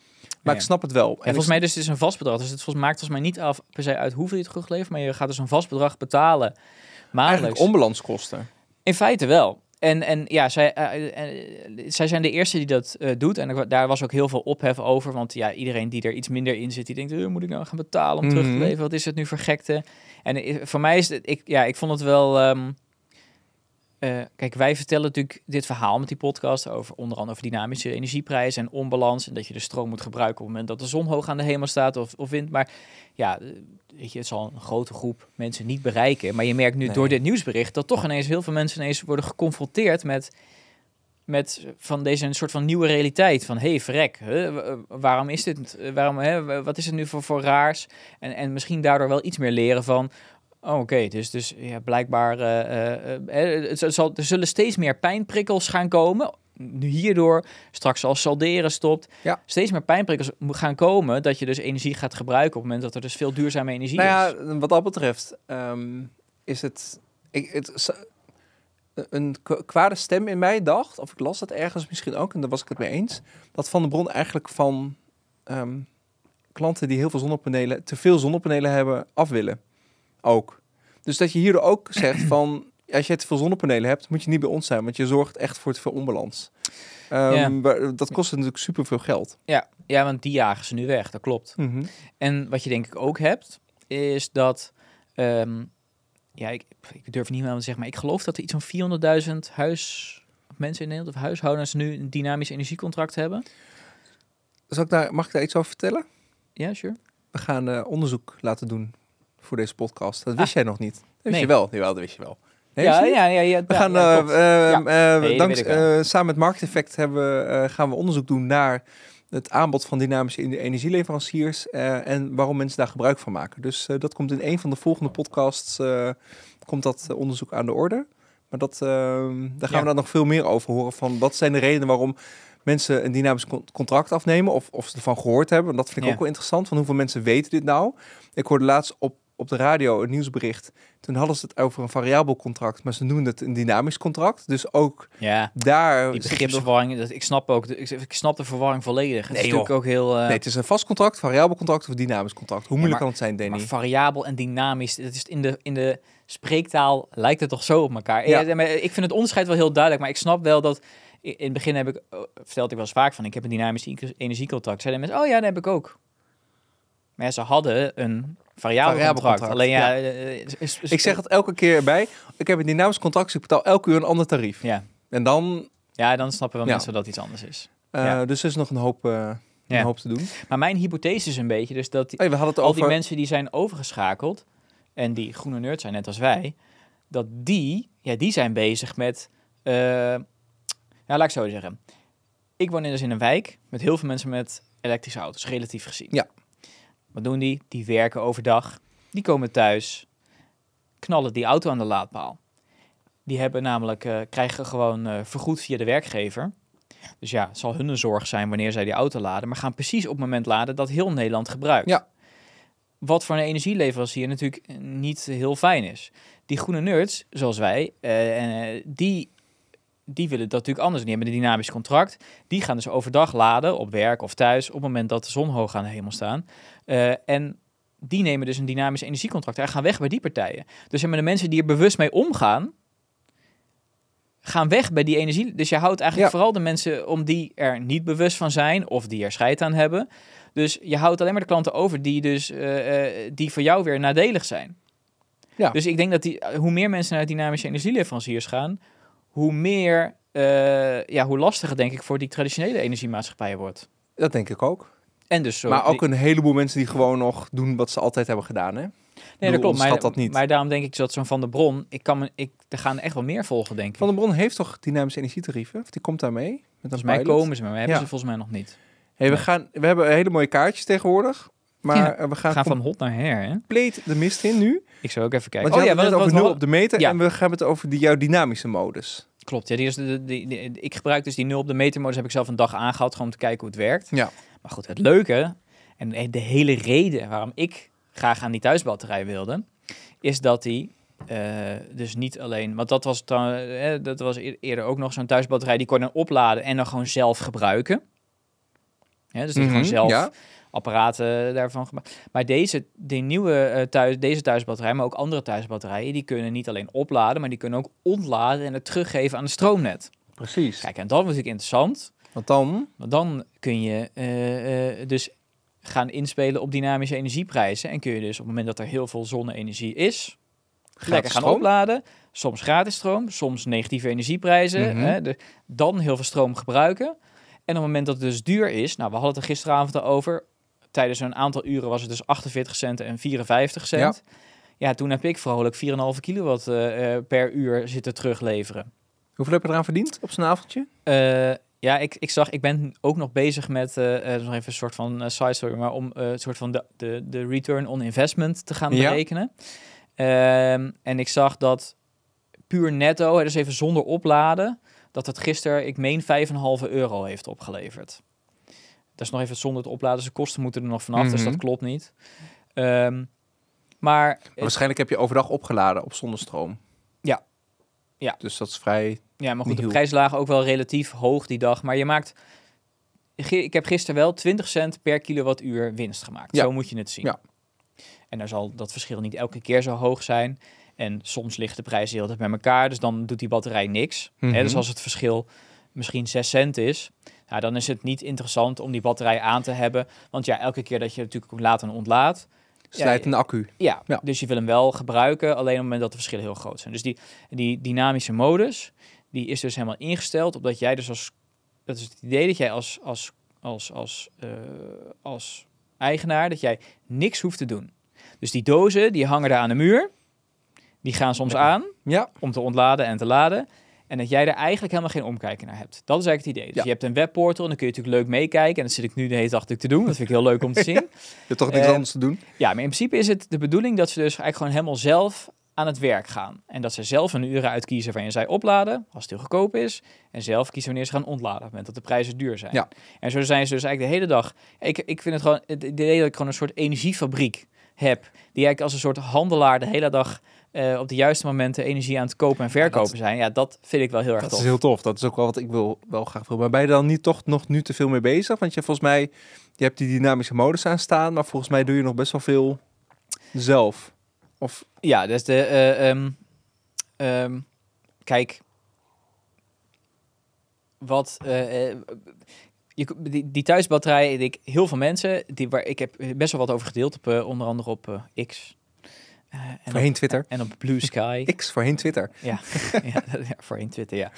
A: Maar
C: Ja.
A: ik snap het wel.
C: En volgens mij dus het is een vast bedrag. Dus het volgens, maakt volgens mij niet af per se uit hoeveel je het teruglevert, maar je gaat dus een vast bedrag betalen
A: eigenlijk
C: maandelijks.
A: onbalanskosten.
C: In feite wel. En, en ja, zij, eh, eh, zij zijn de eerste die dat eh, doet. En er- daar was ook heel veel ophef over. Want ja, iedereen die er iets minder in zit, die denkt, eh, moet ik nou gaan betalen om terug te
A: Mhm.
C: leveren? Wat is het nu voor gekte? En eh, voor mij is het, ik, ja, ik vond het wel... ehm, eh, kijk, wij vertellen natuurlijk dit verhaal met die podcast over onder andere over dynamische energieprijzen en onbalans. En dat je de stroom moet gebruiken op het moment dat de zon hoog aan de hemel staat of, of wind. Maar ja, eh, weet je, het zal een grote groep mensen niet bereiken. Maar je merkt nu
A: Nee.
C: door dit nieuwsbericht dat toch ineens heel veel mensen ineens worden geconfronteerd met met van deze een soort van nieuwe realiteit. Van, hé, hey, verrek, hè, wa- waarom is dit, eh, waarom, hè, wa- wat is het nu voor, voor raars? En, en misschien daardoor wel iets meer leren van, oh, oké, dus, dus ja, blijkbaar, het, het zal, er zullen steeds meer pijnprikkels gaan komen. Nu hierdoor, straks als salderen stopt,
A: Ja.
C: steeds meer pijnprikkels gaan komen, dat je dus energie gaat gebruiken op het moment dat er dus veel duurzame energie
A: Nou
C: is.
A: ja, wat dat betreft ehm, is het, ik, het een kwade stem in mij dacht, of ik las dat ergens misschien ook, en daar was ik het mee eens, dat Van de Bron eigenlijk van ehm, klanten die heel veel zonnepanelen, te veel zonnepanelen hebben, af willen. Ook. Dus dat je hierdoor ook zegt van, als je te veel zonnepanelen hebt, moet je niet bij ons zijn, want je zorgt echt voor te veel onbalans. Ehm,
C: Ja.
A: Dat kost natuurlijk superveel geld.
C: Ja, ja, want die jagen ze nu weg, dat klopt.
A: Mhm.
C: En wat je denk ik ook hebt, is dat... ehm, ja, ik, ik durf niet meer te zeggen, maar ik geloof dat er iets van 400.000 huis... mensen in Nederland of huishoudens nu een dynamisch energiecontract hebben.
A: Zal ik daar, mag ik daar iets over vertellen?
C: Ja, sure.
A: We gaan eh, onderzoek laten doen voor deze podcast. Dat wist jij nog niet. Dat wist
C: Ah. Nee.
A: je wel. Jawel, dat wist je wel. Nee,
C: ja, ja, ja, ja,
A: We
C: ja,
A: gaan,
C: ja,
A: eh, eh,
C: Ja.
A: eh,
C: Nee,
A: eh, samen met Market Effect hebben, gaan we onderzoek doen naar het aanbod van dynamische ener- energieleveranciers en waarom mensen daar gebruik van maken. Dus dat komt in een van de volgende podcasts, komt dat onderzoek aan de orde. Maar dat, daar gaan
C: Ja.
A: we dan nog veel meer over horen van wat zijn de redenen waarom mensen een dynamisch con- contract afnemen of, of ze ervan gehoord hebben. Want dat vind ik
C: Ja.
A: ook wel interessant, van hoeveel mensen weten dit nou. Ik hoorde laatst op, op de radio een nieuwsbericht. Toen hadden ze het over een variabel contract, maar ze noemden het een dynamisch contract. Dus ook
C: Ja,
A: daar...
C: die begripsverwarring, dat, ik snap ook, de- ik, ik snap de verwarring volledig. Het
A: Nee,
C: is natuurlijk ook heel... eh,
A: Nee, het is een vast contract, variabel contract of dynamisch contract. Hoe moeilijk
C: maar-
A: kan het zijn, Danny?
C: Maar variabel en dynamisch, dat is in de, in de spreektaal lijkt het toch zo op elkaar.
A: Ja.
C: Maar ik vind het onderscheid wel heel duidelijk, maar ik snap wel dat in het begin heb ik, eh, vertelde ik wel eens vaak van, ik heb een dynamisch energiecontract. Zeiden mensen, oh ja, dat heb ik ook. Maar ja, ze hadden een variabel,
A: Variabel
C: contract.
A: contract,
C: Alleen ja,
A: ja.
C: eh, is- is- is-
A: ik zeg het elke keer bij. Ik heb een dynamisch contract, dus ik betaal elke uur een ander tarief.
C: Ja.
A: En dan...
C: ja, dan snappen wel mensen dat iets anders is.
A: eh. Dus er is nog een hoop, eh, een hoop te doen.
C: Maar mijn hypothese is een beetje dus dat die-
A: Hey, we hadden het
C: al
A: over...
C: die mensen die zijn overgeschakeld en die groene nerd zijn, net als wij, dat die, ja, die zijn bezig met, eh, ja, laat ik zo zeggen. Ik woon in- dus in een wijk met heel veel mensen met elektrische auto's, relatief gezien.
A: Ja.
C: Wat doen die? Die werken overdag, die komen thuis, knallen die auto aan de laadpaal. Die hebben namelijk, eh, krijgen gewoon eh, vergoed via de werkgever. Dus ja, het zal hun een zorg zijn wanneer zij die auto laden, maar gaan precies op het moment laden dat heel Nederland gebruikt.
A: Ja.
C: Wat voor een energieleverancier natuurlijk niet heel fijn is. Die groene nerds, zoals wij, eh, die, die willen dat natuurlijk anders. Die hebben een dynamisch contract. Die gaan dus overdag laden op werk of thuis op het moment dat de zon hoog aan de hemel staan. Eh, en die nemen dus een dynamisch energiecontract en gaan weg bij die partijen. Dus de mensen die er bewust mee omgaan, gaan weg bij die energie. Dus je houdt eigenlijk
A: Ja.
C: vooral de mensen om die er niet bewust van zijn of die er scheid aan hebben. Dus je houdt alleen maar de klanten over die dus eh, eh, die voor jou weer nadelig zijn.
A: Ja.
C: Dus ik denk dat die, hoe meer mensen naar dynamische energieleveranciers gaan, hoe meer, ja, hoe lastiger denk ik voor die traditionele energiemaatschappijen wordt.
A: Dat denk ik ook.
C: En dus zo.
A: maar ook een heleboel mensen die gewoon nog doen wat ze altijd hebben gedaan, hè?
C: nee, dat klopt. Maar,
A: onderschat dat niet.
C: maar daarom denk ik dat zo'n Van de Bron, ik kan me, ik, er gaan echt wel meer volgen, denk ik.
A: Van der Bron heeft toch dynamische energietarieven? Of die komt daarmee? Met
C: volgens mij
A: pilot?
C: komen ze, maar we hebben
A: Ja.
C: ze volgens mij nog niet.
A: Hey, we,
C: Nee.
A: gaan, we hebben hele mooie kaartjes tegenwoordig. Maar
C: Ja,
A: eh, we
C: We
A: gaan,
C: gaan van hot naar her, hè?
A: compleet de mist in nu.
C: Ik zou ook even kijken.
A: Want
C: oh
A: had het net over
C: we
A: nul op de meter.
C: Ja.
A: En we gaan het over die, jouw dynamische modus.
C: Klopt, ja, die is de, die, die- ik gebruik dus die 0 op de metermodus, heb ik zelf een dag aangehad, gewoon om te kijken hoe het werkt.
A: Ja.
C: Maar goed, het leuke en de hele reden waarom ik graag aan die thuisbatterij wilde, is dat die eh, dus niet alleen, want dat was, dan, eh, dat was eer- eerder ook nog zo'n thuisbatterij, die kon je dan opladen en dan gewoon zelf gebruiken. Ja, dus dat je
A: Mhm,
C: gewoon zelf
A: ja.
C: apparaten daarvan gemaakt. Maar deze, die nieuwe eh, thuis, deze thuisbatterij, maar ook andere thuisbatterijen, die kunnen niet alleen opladen, maar die kunnen ook ontladen en het teruggeven aan het stroomnet.
A: Precies.
C: Kijk, en dat was natuurlijk interessant,
A: Want dan...
C: want dan kun je eh, eh, dus gaan inspelen op dynamische energieprijzen en kun je dus op het moment dat er heel veel zonne-energie is, lekker gaan
A: stroom.
C: opladen. Soms gratis stroom, soms negatieve energieprijzen.
A: Mhm.
C: hè, de, dan heel veel stroom gebruiken. En op het moment dat het dus duur is, nou, we hadden het er gisteravond al over. Tijdens een aantal uren was het dus 48 cent en 54 cent. Ja, toen heb ik vrolijk 4,5 kilowatt eh, eh, per uur zitten terugleveren.
A: Hoeveel heb je eraan verdiend op zijn avondje?
C: Eh, ja, ik, ik zag, ik ben ook nog bezig met, eh, eh, nog even een soort van uh, side story, maar om eh, een soort van de, de, de return on investment te gaan
A: Ja.
C: berekenen. Ehm, en ik zag dat puur netto, dus even zonder opladen, dat het gisteren, ik meen, 5,5 euro heeft opgeleverd. Dat is nog even zonder het opladen, dus de kosten moeten er nog vanaf, dus
A: Mhm.
C: dat klopt niet. Ehm, maar
A: Maar waarschijnlijk heb je overdag opgeladen op zonnestroom.
C: Ja. Ja.
A: Dus dat is vrij...
C: Ja, maar goed, de prijzen lagen ook wel relatief hoog die dag. Maar je maakt... Ik heb gisteren wel 20 cent per kilowattuur winst gemaakt.
A: Ja.
C: Zo moet je het zien.
A: Ja.
C: En dan zal dat verschil niet elke keer zo hoog zijn. En soms ligt de prijs heel dicht bij elkaar. Dus dan doet die batterij niks. Hè, dus als het verschil misschien 6 cent is... Nou, dan is het niet interessant om die batterij aan te hebben. Want ja, elke keer dat je natuurlijk laat en ontlaadt...
A: Slijt een accu.
C: Ja,
A: Ja.
C: dus je wil hem wel gebruiken, alleen op het moment dat de verschillen heel groot zijn. Dus die, die dynamische modus, die is dus helemaal ingesteld, opdat jij dus als, dat is het idee dat jij als, als, als, als, eh, als eigenaar, dat jij niks hoeft te doen. Dus die dozen, die hangen daar aan de muur, die gaan soms aan
A: Ja.
C: om te ontladen en te laden. En dat jij er eigenlijk helemaal geen omkijken naar hebt. Dat is eigenlijk het idee. Dus
A: Ja.
C: je hebt een webportal en dan kun je natuurlijk leuk meekijken. En dat zit ik nu de hele dag te doen. Dat vind ik heel leuk om te zien.
A: Je hebt toch niks
C: Eh,
A: anders te doen?
C: Ja, maar in principe is het de bedoeling dat ze dus eigenlijk gewoon helemaal zelf aan het werk gaan. En dat ze zelf een uren uitkiezen waarin zij opladen, als het heel goedkoop is. En zelf kiezen wanneer ze gaan ontladen, op het moment dat de prijzen duur zijn.
A: Ja.
C: En zo zijn ze dus eigenlijk de hele dag... Ik, ik vind het gewoon het idee dat ik gewoon een soort energiefabriek heb. Die eigenlijk als een soort handelaar de hele dag eh, op de juiste momenten energie aan het kopen en verkopen
A: dat-
C: zijn. Ja, dat vind ik wel heel erg
A: Dat
C: tof.
A: is heel tof. Dat is ook wel wat ik wil, wel graag wil. Maar ben je dan niet toch nog nu te veel mee bezig? Want je volgens mij, je hebt die dynamische modus aan staan, maar volgens mij doe je nog best wel veel zelf. Of
C: Ja, dus de... eh, ehm, ehm, kijk, wat... eh, eh, je, die, die thuisbatterij, ik, heel veel mensen, die, waar, ik heb best wel wat over gedeeld, op, onder andere op X. Eh, en, op,
A: voorheen Twitter.
C: en op Blue Sky.
A: X voorheen Twitter.
C: ja, ja, ja, voorheen Twitter, ja.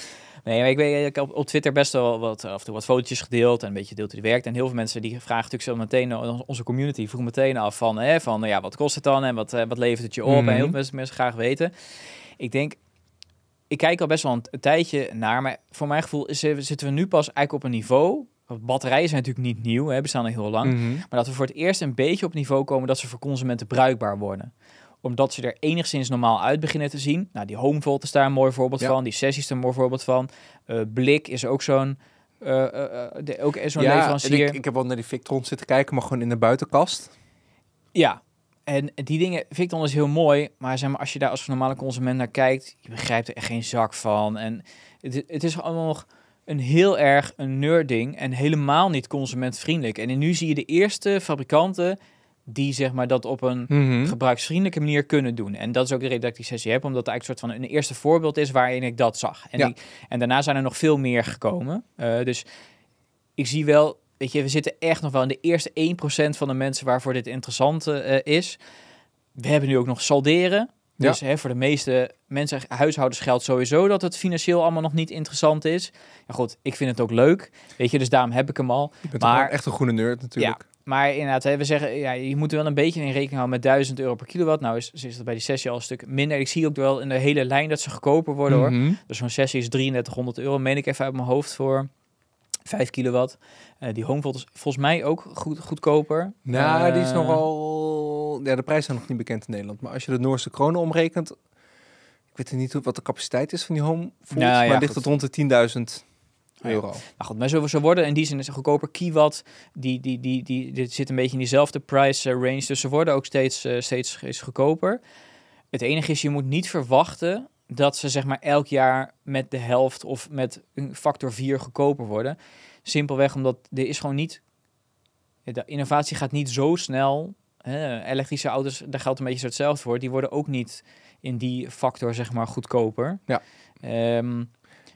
C: Nee, maar ik, weet, ik heb op Twitter best wel wat, af en toe wat fotootjes gedeeld en een beetje gedeeld hoe die werkt. En heel veel mensen die vragen natuurlijk zo meteen, onze community vroeg meteen af van, hè, van ja, wat kost het dan en wat, eh, wat levert het je op?
A: Mhm.
C: En heel veel mensen, mensen graag weten. Ik denk, ik kijk al best wel een, een tijdje naar, maar voor mijn gevoel is, eh, zitten we nu pas eigenlijk op een niveau. Batterijen zijn natuurlijk niet nieuw, hè, bestaan al heel lang.
A: Mhm.
C: Maar dat we voor het eerst een beetje op niveau komen dat ze voor consumenten bruikbaar worden. Omdat ze er enigszins normaal uit beginnen te zien. Nou, die HomeVolt is daar een mooi voorbeeld
A: Ja.
C: van. Die Sessie is er een mooi voorbeeld van. Eh, Blik is ook zo'n eh, eh, de- ook zo'n
A: Ja,
C: leverancier.
A: ik, ik heb wel naar die Victron zitten kijken, maar gewoon in de buitenkast.
C: Ja, en die dingen dan dus heel mooi. Maar zeg maar, als je daar als normale consument naar kijkt, je begrijpt er echt geen zak van. En het, het is allemaal nog een heel erg een nerdding en helemaal niet consumentvriendelijk. En nu zie je de eerste fabrikanten die zeg maar dat op een
A: Mhm.
C: gebruiksvriendelijke manier kunnen doen. En dat is ook de reden dat ik die sessie heb, omdat het eigenlijk een soort van een eerste voorbeeld is waarin ik dat zag. En,
A: Ja.
C: die- en daarna zijn er nog veel meer gekomen. Eh, dus ik zie wel, weet je, we zitten echt nog wel in de eerste 1% van de mensen waarvoor dit interessant eh, is. We hebben nu ook nog salderen.
A: Ja.
C: Dus hè, voor de meeste mensen, huishoudens geldt sowieso dat het financieel allemaal nog niet interessant is. Ja goed, ik vind het ook leuk. Weet je, dus daarom heb ik hem al.
A: Je bent
C: Maar-
A: echt een groene nerd natuurlijk.
C: Maar inderdaad, hè, we zeggen, ja, je moet er wel een beetje in rekening houden met 1000 euro per kilowatt. Nou is, is dat bij die sessie al een stuk minder. Ik zie ook wel in de hele lijn dat ze goedkoper worden hoor.
A: Mhm.
C: Dus zo'n sessie is 3300 euro, meen ik even uit mijn hoofd voor 5 kilowatt. Eh, die HomeVolt is volgens mij ook goed, goedkoper.
A: Nou, die is
C: Eh,
A: nogal... Ja, de prijzen zijn nog niet bekend in Nederland. Maar als je de Noorse kronen omrekent... Ik weet niet hoe, wat de capaciteit is van die home Volt,
C: Nou ja,
A: maar ligt
C: goed.
A: het rond de 10.000
C: ja.
A: Euro.
C: Nou goed, maar zo, zo worden in die zin is het goedkoper. Kiwatt, die, die, die, die, dit zit een beetje in diezelfde price eh, range. Dus ze worden ook steeds, eh, steeds, steeds goedkoper. Het enige is, je moet niet verwachten dat ze zeg maar elk jaar met de helft of met een factor 4 goedkoper worden. Simpelweg omdat er is gewoon niet... De innovatie gaat niet zo snel. Hè, elektrische auto's, daar geldt een beetje zo hetzelfde voor. Die worden ook niet in die factor zeg maar goedkoper.
A: Ja.
C: Ehm,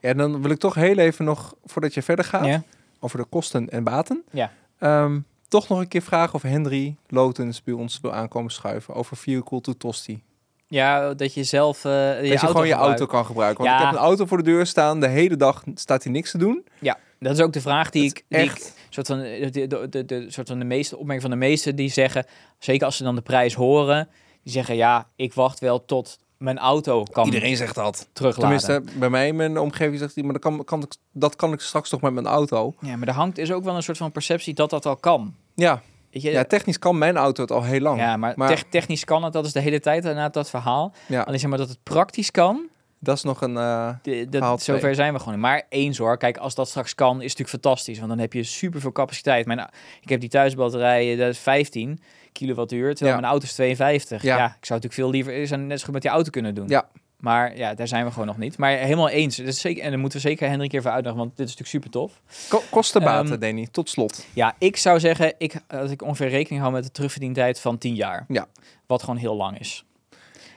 A: Ja, dan wil ik toch heel even nog, voordat je verder gaat,
C: ja.
A: over de kosten en baten.
C: Ja.
A: Ehm, toch nog een keer vragen of Henry Lotens bij ons wil aankomen schuiven over Vehicle to Tosti.
C: Ja, dat je zelf eh je
A: dat je
C: auto
A: gewoon je
C: gebruikt.
A: auto kan gebruiken. Want
C: Ja.
A: ik heb een auto voor de deur staan, de hele dag staat hij niks te doen.
C: Ja, dat is ook de vraag die ik, die ik
A: echt,
C: soort van de, de, de, de, de- soort van de meeste opmerking van de meesten die zeggen, zeker als ze dan de prijs horen, die zeggen ja, ik wacht wel tot mijn auto kan
A: Iedereen zegt dat.
C: terugladen.
A: Tenminste, bij mij in mijn omgeving zegt hij, maar dat kan, kan ik, dat kan ik straks toch met mijn auto.
C: Ja, maar er hangt is ook wel een soort van perceptie dat dat al kan.
A: Ja,
C: Weet je?
A: ja technisch kan mijn auto het al heel lang.
C: Ja, maar,
A: Maar-
C: tech- technisch kan het, dat is de hele tijd inderdaad dat verhaal.
A: Ja,
C: Alleen zeg maar dat het praktisch kan,
A: dat is nog een... eh,
C: de, zover
A: twee.
C: zijn we gewoon. Maar eens hoor, kijk, als dat straks kan, is het natuurlijk fantastisch. Want dan heb je super veel capaciteit. Mijn, ik heb die thuisbatterij, dat is 15 kilowattuur, terwijl
A: Ja.
C: mijn auto is 52.
A: Ja.
C: Ja. ik zou natuurlijk veel liever is net zo goed met die auto kunnen doen.
A: Ja.
C: Maar ja, daar zijn we gewoon nog niet. Maar helemaal eens. Dat is zeker, en dan moeten we zeker Hendrik even uitnodigen, want dit is natuurlijk super tof.
A: ko- kostenbaten,
C: Ehm,
A: Danny, tot slot.
C: Ja, ik zou zeggen, ik, dat ik ongeveer rekening hou met de terugverdientijd van 10 jaar.
A: Ja.
C: Wat gewoon heel lang is.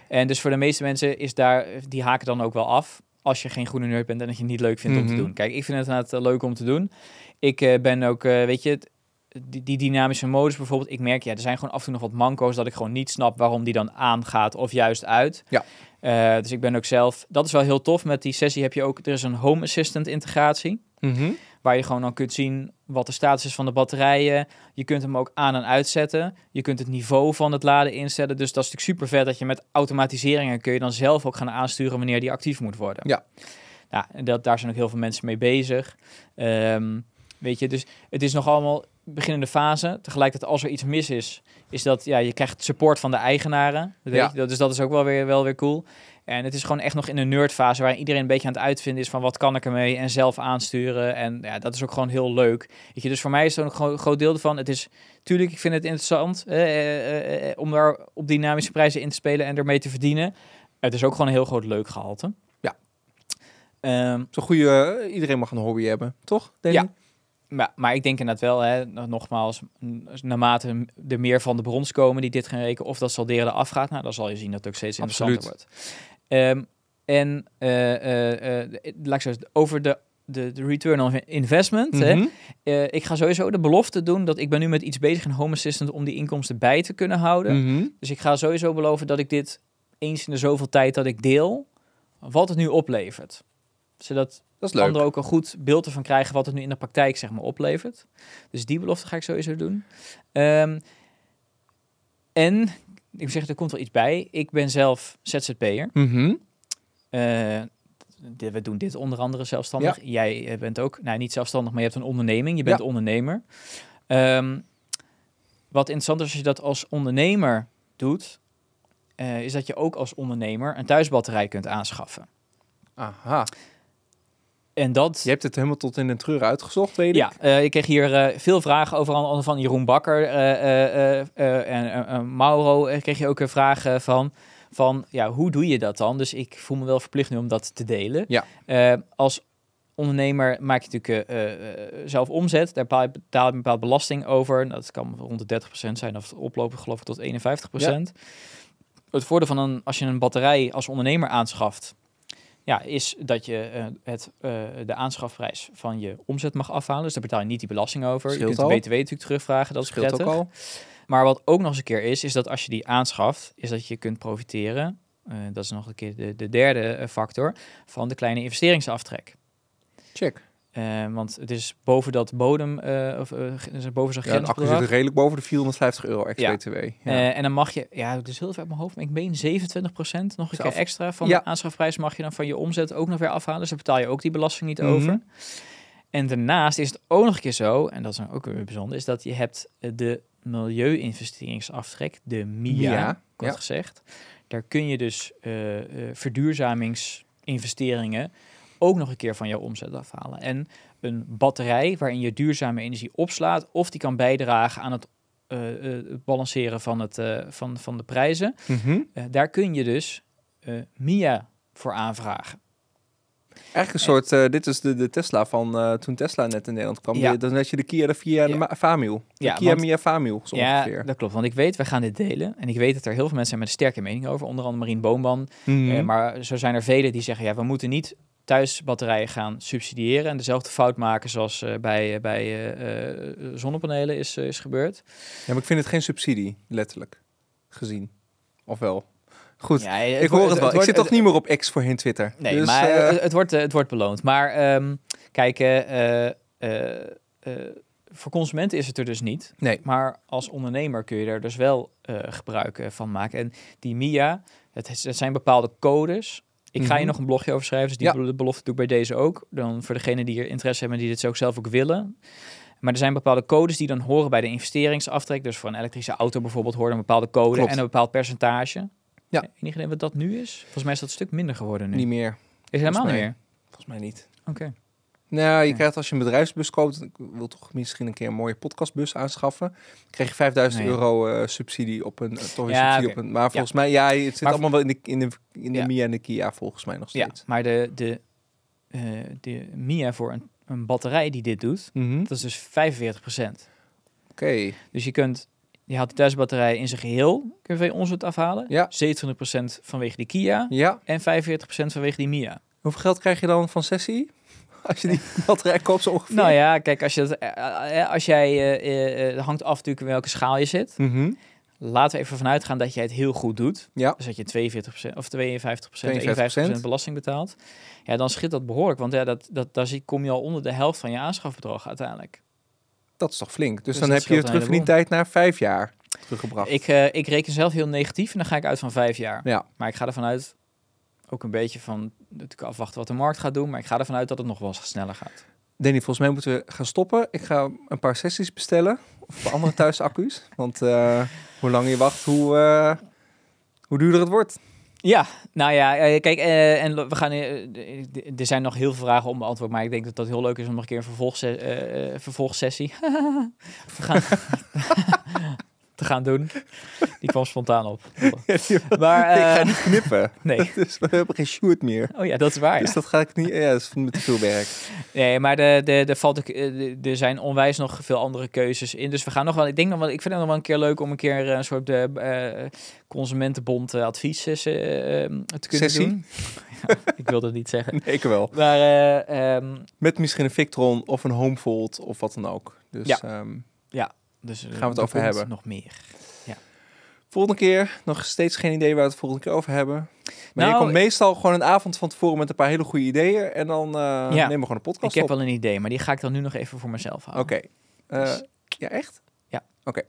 C: En dus voor de meeste mensen is daar, die haken dan ook wel af. Als je geen groene nerd bent en dat je het niet leuk vindt om
A: Mhm.
C: te doen. Kijk, ik vind het inderdaad eh, leuk om te doen. Ik eh, ben ook, eh, weet je, die, die dynamische modus bijvoorbeeld. Ik merk, ja, er zijn gewoon af en toe nog wat manco's dat ik gewoon niet snap waarom die dan aangaat of juist uit.
A: Ja.
C: Eh, dus ik ben ook zelf, dat is wel heel tof. Met die sessie heb je ook, er is een home assistant integratie.
A: Mhm.
C: Waar je gewoon dan kunt zien wat de status is van de batterijen. Je kunt hem ook aan en uitzetten. Je kunt het niveau van het laden instellen. Dus dat is natuurlijk super vet dat je met automatiseringen kun je dan zelf ook gaan aansturen wanneer die actief moet worden.
A: Ja.
C: Nou, en dat, daar zijn ook heel veel mensen mee bezig. Ehm, weet je, dus het is nog allemaal beginnende fase. Tegelijkertijd als er iets mis is, is dat ja, je krijgt support van de eigenaren. Dat weet
A: Ja.
C: je, dat, dus dat is ook wel weer, wel weer cool. En het is gewoon echt nog in een nerdfase waar iedereen een beetje aan het uitvinden is van wat kan ik ermee en zelf aansturen. En ja, dat is ook gewoon heel leuk. Weet je, dus voor mij is ook een gro- groot deel ervan. Het is, tuurlijk, ik vind het interessant eh, eh, eh, eh, om daar op dynamische prijzen in te spelen en ermee te verdienen. Het is ook gewoon een heel groot leuk gehalte.
A: Ja.
C: Ehm,
A: Zo'n goede... eh, iedereen mag een hobby hebben, toch, Danny?
C: Ja. Maar, maar ik denk inderdaad wel, hè, nog- nogmaals, naarmate er meer van de brons komen die dit gaan rekenen, of dat salderen eraf gaat, nou, dan zal je zien dat het ook steeds interessanter wordt. Ehm, en eh, laat ik zo over de, de, de return on investment. hè,
A: Mhm.
C: ik ga sowieso de belofte doen dat ik ben nu met iets bezig in Home Assistant om die inkomsten bij te kunnen houden.
A: Mhm.
C: Dus ik ga sowieso beloven dat ik dit eens in de zoveel tijd dat ik deel, wat het nu oplevert. Zodat
A: Dat is leuk.
C: anderen ook een goed beeld ervan krijgen wat het nu in de praktijk zeg maar oplevert. Dus die belofte ga ik sowieso doen. Ehm, en ik zeg, er komt wel iets bij. Ik ben zelf ZZP'er.
A: Mhm.
C: Eh, we doen dit onder andere zelfstandig. Jij eh, bent ook, nou niet zelfstandig, maar je hebt een onderneming. Je bent
A: Ja.
C: ondernemer. Ehm, wat interessant is als je dat als ondernemer doet, eh, is dat je ook als ondernemer een thuisbatterij kunt aanschaffen.
A: Aha.
C: En dat...
A: Je hebt het helemaal tot in de treur uitgezocht, weet ik.
C: Ja, eh, ik kreeg hier eh, veel vragen over andere van Jeroen Bakker eh, en Mauro. kreeg je ook eh, van, van ja, hoe doe je dat dan? Dus ik voel me wel verplicht nu om dat te delen.
A: Ja.
C: Als ondernemer maak je natuurlijk zelf omzet. Daar betaal je, betaal je een bepaald belasting over. Nou, Dat kan rond de 30% zijn of oplopen geloof ik tot 51%. Het voordeel van een, als je een batterij als ondernemer aanschaft, ja, is dat je eh, het, eh, de aanschafprijs van je omzet mag afhalen. Dus daar betaal je niet die belasting over.
A: Scheelt
C: je kunt de BTW natuurlijk terugvragen, dat is
A: scheelt
C: prettig.
A: ook al.
C: Maar wat ook nog eens een keer is, is dat als je die aanschaft, is dat je kunt profiteren. eh, dat is nog een keer de, de derde factor van de kleine investeringsaftrek.
A: Check.
C: Eh, want het is boven dat bodem, eh, of er boven zo'n
A: Ja, zit redelijk boven de 450 euro ex-BTW. Ja.
C: En dan mag je, ja, het is heel ver uit mijn hoofd, maar ik meen 27% nog een keer extra van de aanschafprijs mag je dan van je omzet ook nog weer afhalen. Dus daar betaal je ook die belasting niet
A: Mhm.
C: over. En daarnaast is het ook nog een keer zo, en dat is dan ook weer bijzonder, is dat je hebt de milieu-investeringsaftrek, de MIA, kort gezegd. Daar kun je dus verduurzamingsinvesteringen ook nog een keer van jouw omzet afhalen. En een batterij waarin je duurzame energie opslaat, of die kan bijdragen aan het, eh, eh, balanceren van, het, eh, van, van de prijzen.
A: Mhm.
C: Daar kun je dus MIA voor aanvragen.
A: Eigenlijk een soort, dit is de, de Tesla van toen Tesla net in Nederland kwam.
C: Ja.
A: Dan had je de Kia de Via de
C: Ja.
A: Famil. De
C: Ja,
A: Kia
C: want-
A: Mia Famil, zo
C: Ja,
A: ongeveer.
C: dat klopt. Want ik weet, we gaan dit delen. En ik weet dat er heel veel mensen zijn met een sterke mening over. Onder andere Marien Boomban.
A: Mhm.
C: Maar zo zijn er velen die zeggen, ja, we moeten niet thuisbatterijen gaan subsidiëren. En dezelfde fout maken zoals eh, bij, eh, bij eh, zonnepanelen is, is gebeurd.
A: Ja, maar ik vind het geen subsidie, letterlijk gezien. Of wel? Goed,
C: Ja,
A: ik hoor het, wel. ik zit toch niet meer op X voorheen Twitter.
C: Nee,
A: dus,
C: maar het, wordt, het wordt beloond. Maar ehm, kijk, voor consumenten is het er dus niet.
A: nee.
C: Maar als ondernemer kun je er dus wel gebruik van maken. En die MIA, het zijn bepaalde codes. Ik ga
A: Mhm.
C: hier nog een blogje over schrijven, dus die
A: Ja.
C: belofte doe ik bij deze ook. Dan voor degenen die er interesse hebben en die dit ook zelf ook willen. Maar er zijn bepaalde codes die dan horen bij de investeringsaftrek. Dus voor een elektrische auto bijvoorbeeld hoort een bepaalde code
A: Klopt.
C: en een bepaald percentage.
A: Ja.
C: Enig idee wat dat nu is? Volgens mij is dat een stuk minder geworden nu.
A: Niet meer.
C: is het helemaal niet meer?
A: Volgens mij niet.
C: Oké.
A: Nou, je krijgt als je een bedrijfsbus koopt, ik wil toch misschien een keer een mooie podcastbus aanschaffen. krijg je 5000
C: Nee.
A: euro eh, subsidie op een, eh, toch een
C: Ja,
A: subsidie op een. Maar volgens mij, ja, het zit
C: Maar-
A: allemaal wel in de, in de, in de
C: Ja.
A: Mia en de Kia volgens mij nog
C: Ja,
A: steeds.
C: maar de, de, eh, de Mia voor een, een batterij die dit doet,
A: Mhm.
C: dat is dus 45%.
A: Oké,
C: Dus je kunt, je haalt de thuisbatterij in zijn geheel, kun je van ons het afhalen.
A: Ja.
C: 27% vanwege die Kia
A: ja.
C: en 45% vanwege die Mia.
A: Hoeveel geld krijg je dan van sessie? Als je die batterij koopt zo ongeveer.
C: Nou ja, kijk, als, je het, eh, eh, als jij, het hangt af natuurlijk in welke schaal je zit.
A: Mhm.
C: Laten we even vanuit gaan dat jij het heel goed doet.
A: Ja.
C: Dus dat je 42% of 52%,
A: 52%.
C: 51% belasting betaalt. Ja, dan schiet dat behoorlijk. Want ja, dat, dat, daar zie- kom je al onder de helft van je aanschafbedrag uiteindelijk.
A: Dat is toch flink. Dus,
C: Dus
A: dan
C: dat
A: heb je
C: een
A: terug van die tijd naar vijf jaar teruggebracht.
C: Ik, ik reken zelf heel negatief en dan ga ik uit van vijf jaar.
A: Ja.
C: Maar ik ga ervan uit, ook een beetje van, natuurlijk afwachten wat de markt gaat doen. Maar ik ga ervan uit dat het nog wel eens sneller gaat.
A: Danny, volgens mij moeten we gaan stoppen. Ik ga een paar sessies bestellen. Of bij andere thuisaccu's. Want eh, hoe langer je wacht, hoe, eh, hoe duurder het wordt.
C: Ja, nou ja, eh, kijk, en we gaan, er zijn nog heel veel vragen om beantwoord, maar ik denk dat dat heel leuk is om nog een keer een vervolgse- vervolgsessie te, gaan, te gaan doen. Die kwam spontaan op. Maar,
A: ik ga
C: eh,
A: niet knippen.
C: nee.
A: Dus we hebben geen shoot meer.
C: Oh ja, dat is waar. ja.
A: Dus dat ga ik niet. Ja, dat is met te veel werk.
C: Nee, maar de, de, de valt eh, de- er zijn onwijs nog veel andere keuzes in. Dus we gaan nog wel. Ik denk nog wel. Ik vind het nog wel een keer leuk om een keer een soort de eh, consumentenbond eh, advies eh, eh, te kunnen
A: Sessie?
C: doen. Ja, ik wilde het niet zeggen.
A: Nee, ik wel.
C: Maar eh, ehm,
A: Met misschien een Victron of een Homefold of wat dan ook. Dus
C: Ja.
A: ehm,
C: dus eh,
A: Gaan we het
C: er
A: over hebben.
C: Nog meer.
A: volgende keer nog steeds geen idee waar we het volgende keer over hebben. Maar je
C: Nou,
A: komt meestal gewoon een avond van tevoren met een paar hele goede ideeën. En dan eh
C: Ja.
A: nemen we gewoon een
C: Ik
A: podcast
C: heb
A: op.
C: wel een idee, maar die ga ik dan nu nog even voor mezelf houden.
A: Oké. Eh,
C: Dus-
A: ja, echt?
C: Ja.
A: Oké.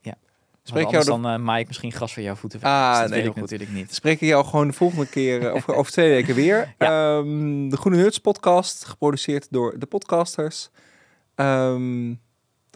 C: Ja.
A: Spreek jou de-
C: dan eh maai ik misschien gras voor jouw voeten weg.
A: Ah,
C: Dus dat
A: nee,
C: wil ik
A: goed.
C: natuurlijk niet.
A: Spreek ik jou gewoon de volgende keer, of over twee weken weer. Ehm, de Groene Nerds podcast, geproduceerd door de podcasters. Ehm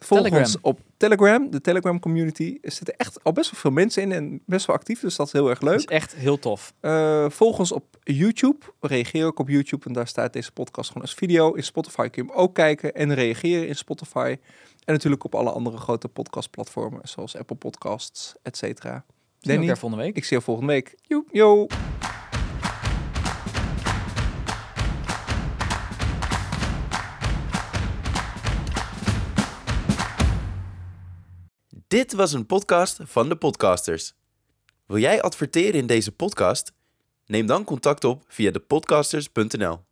A: volg
C: Telegram.
A: ons op Telegram, de Telegram community. Er zitten echt al best wel veel mensen in en best wel actief, dus dat is heel erg
C: Dat
A: leuk.
C: is echt heel tof.
A: Eh, volg ons op YouTube. Reageer ook op YouTube, en daar staat deze podcast gewoon als video. In Spotify kun je hem ook kijken en reageren in Spotify. En natuurlijk op alle andere grote podcastplatformen, zoals Apple Podcasts, et cetera. Danny,
C: volgende week.
A: ik zie je volgende week. Yo. Yo.
B: Dit was een podcast van de podcasters. Wil jij adverteren in deze podcast? Neem dan contact op via depodcasters.nl.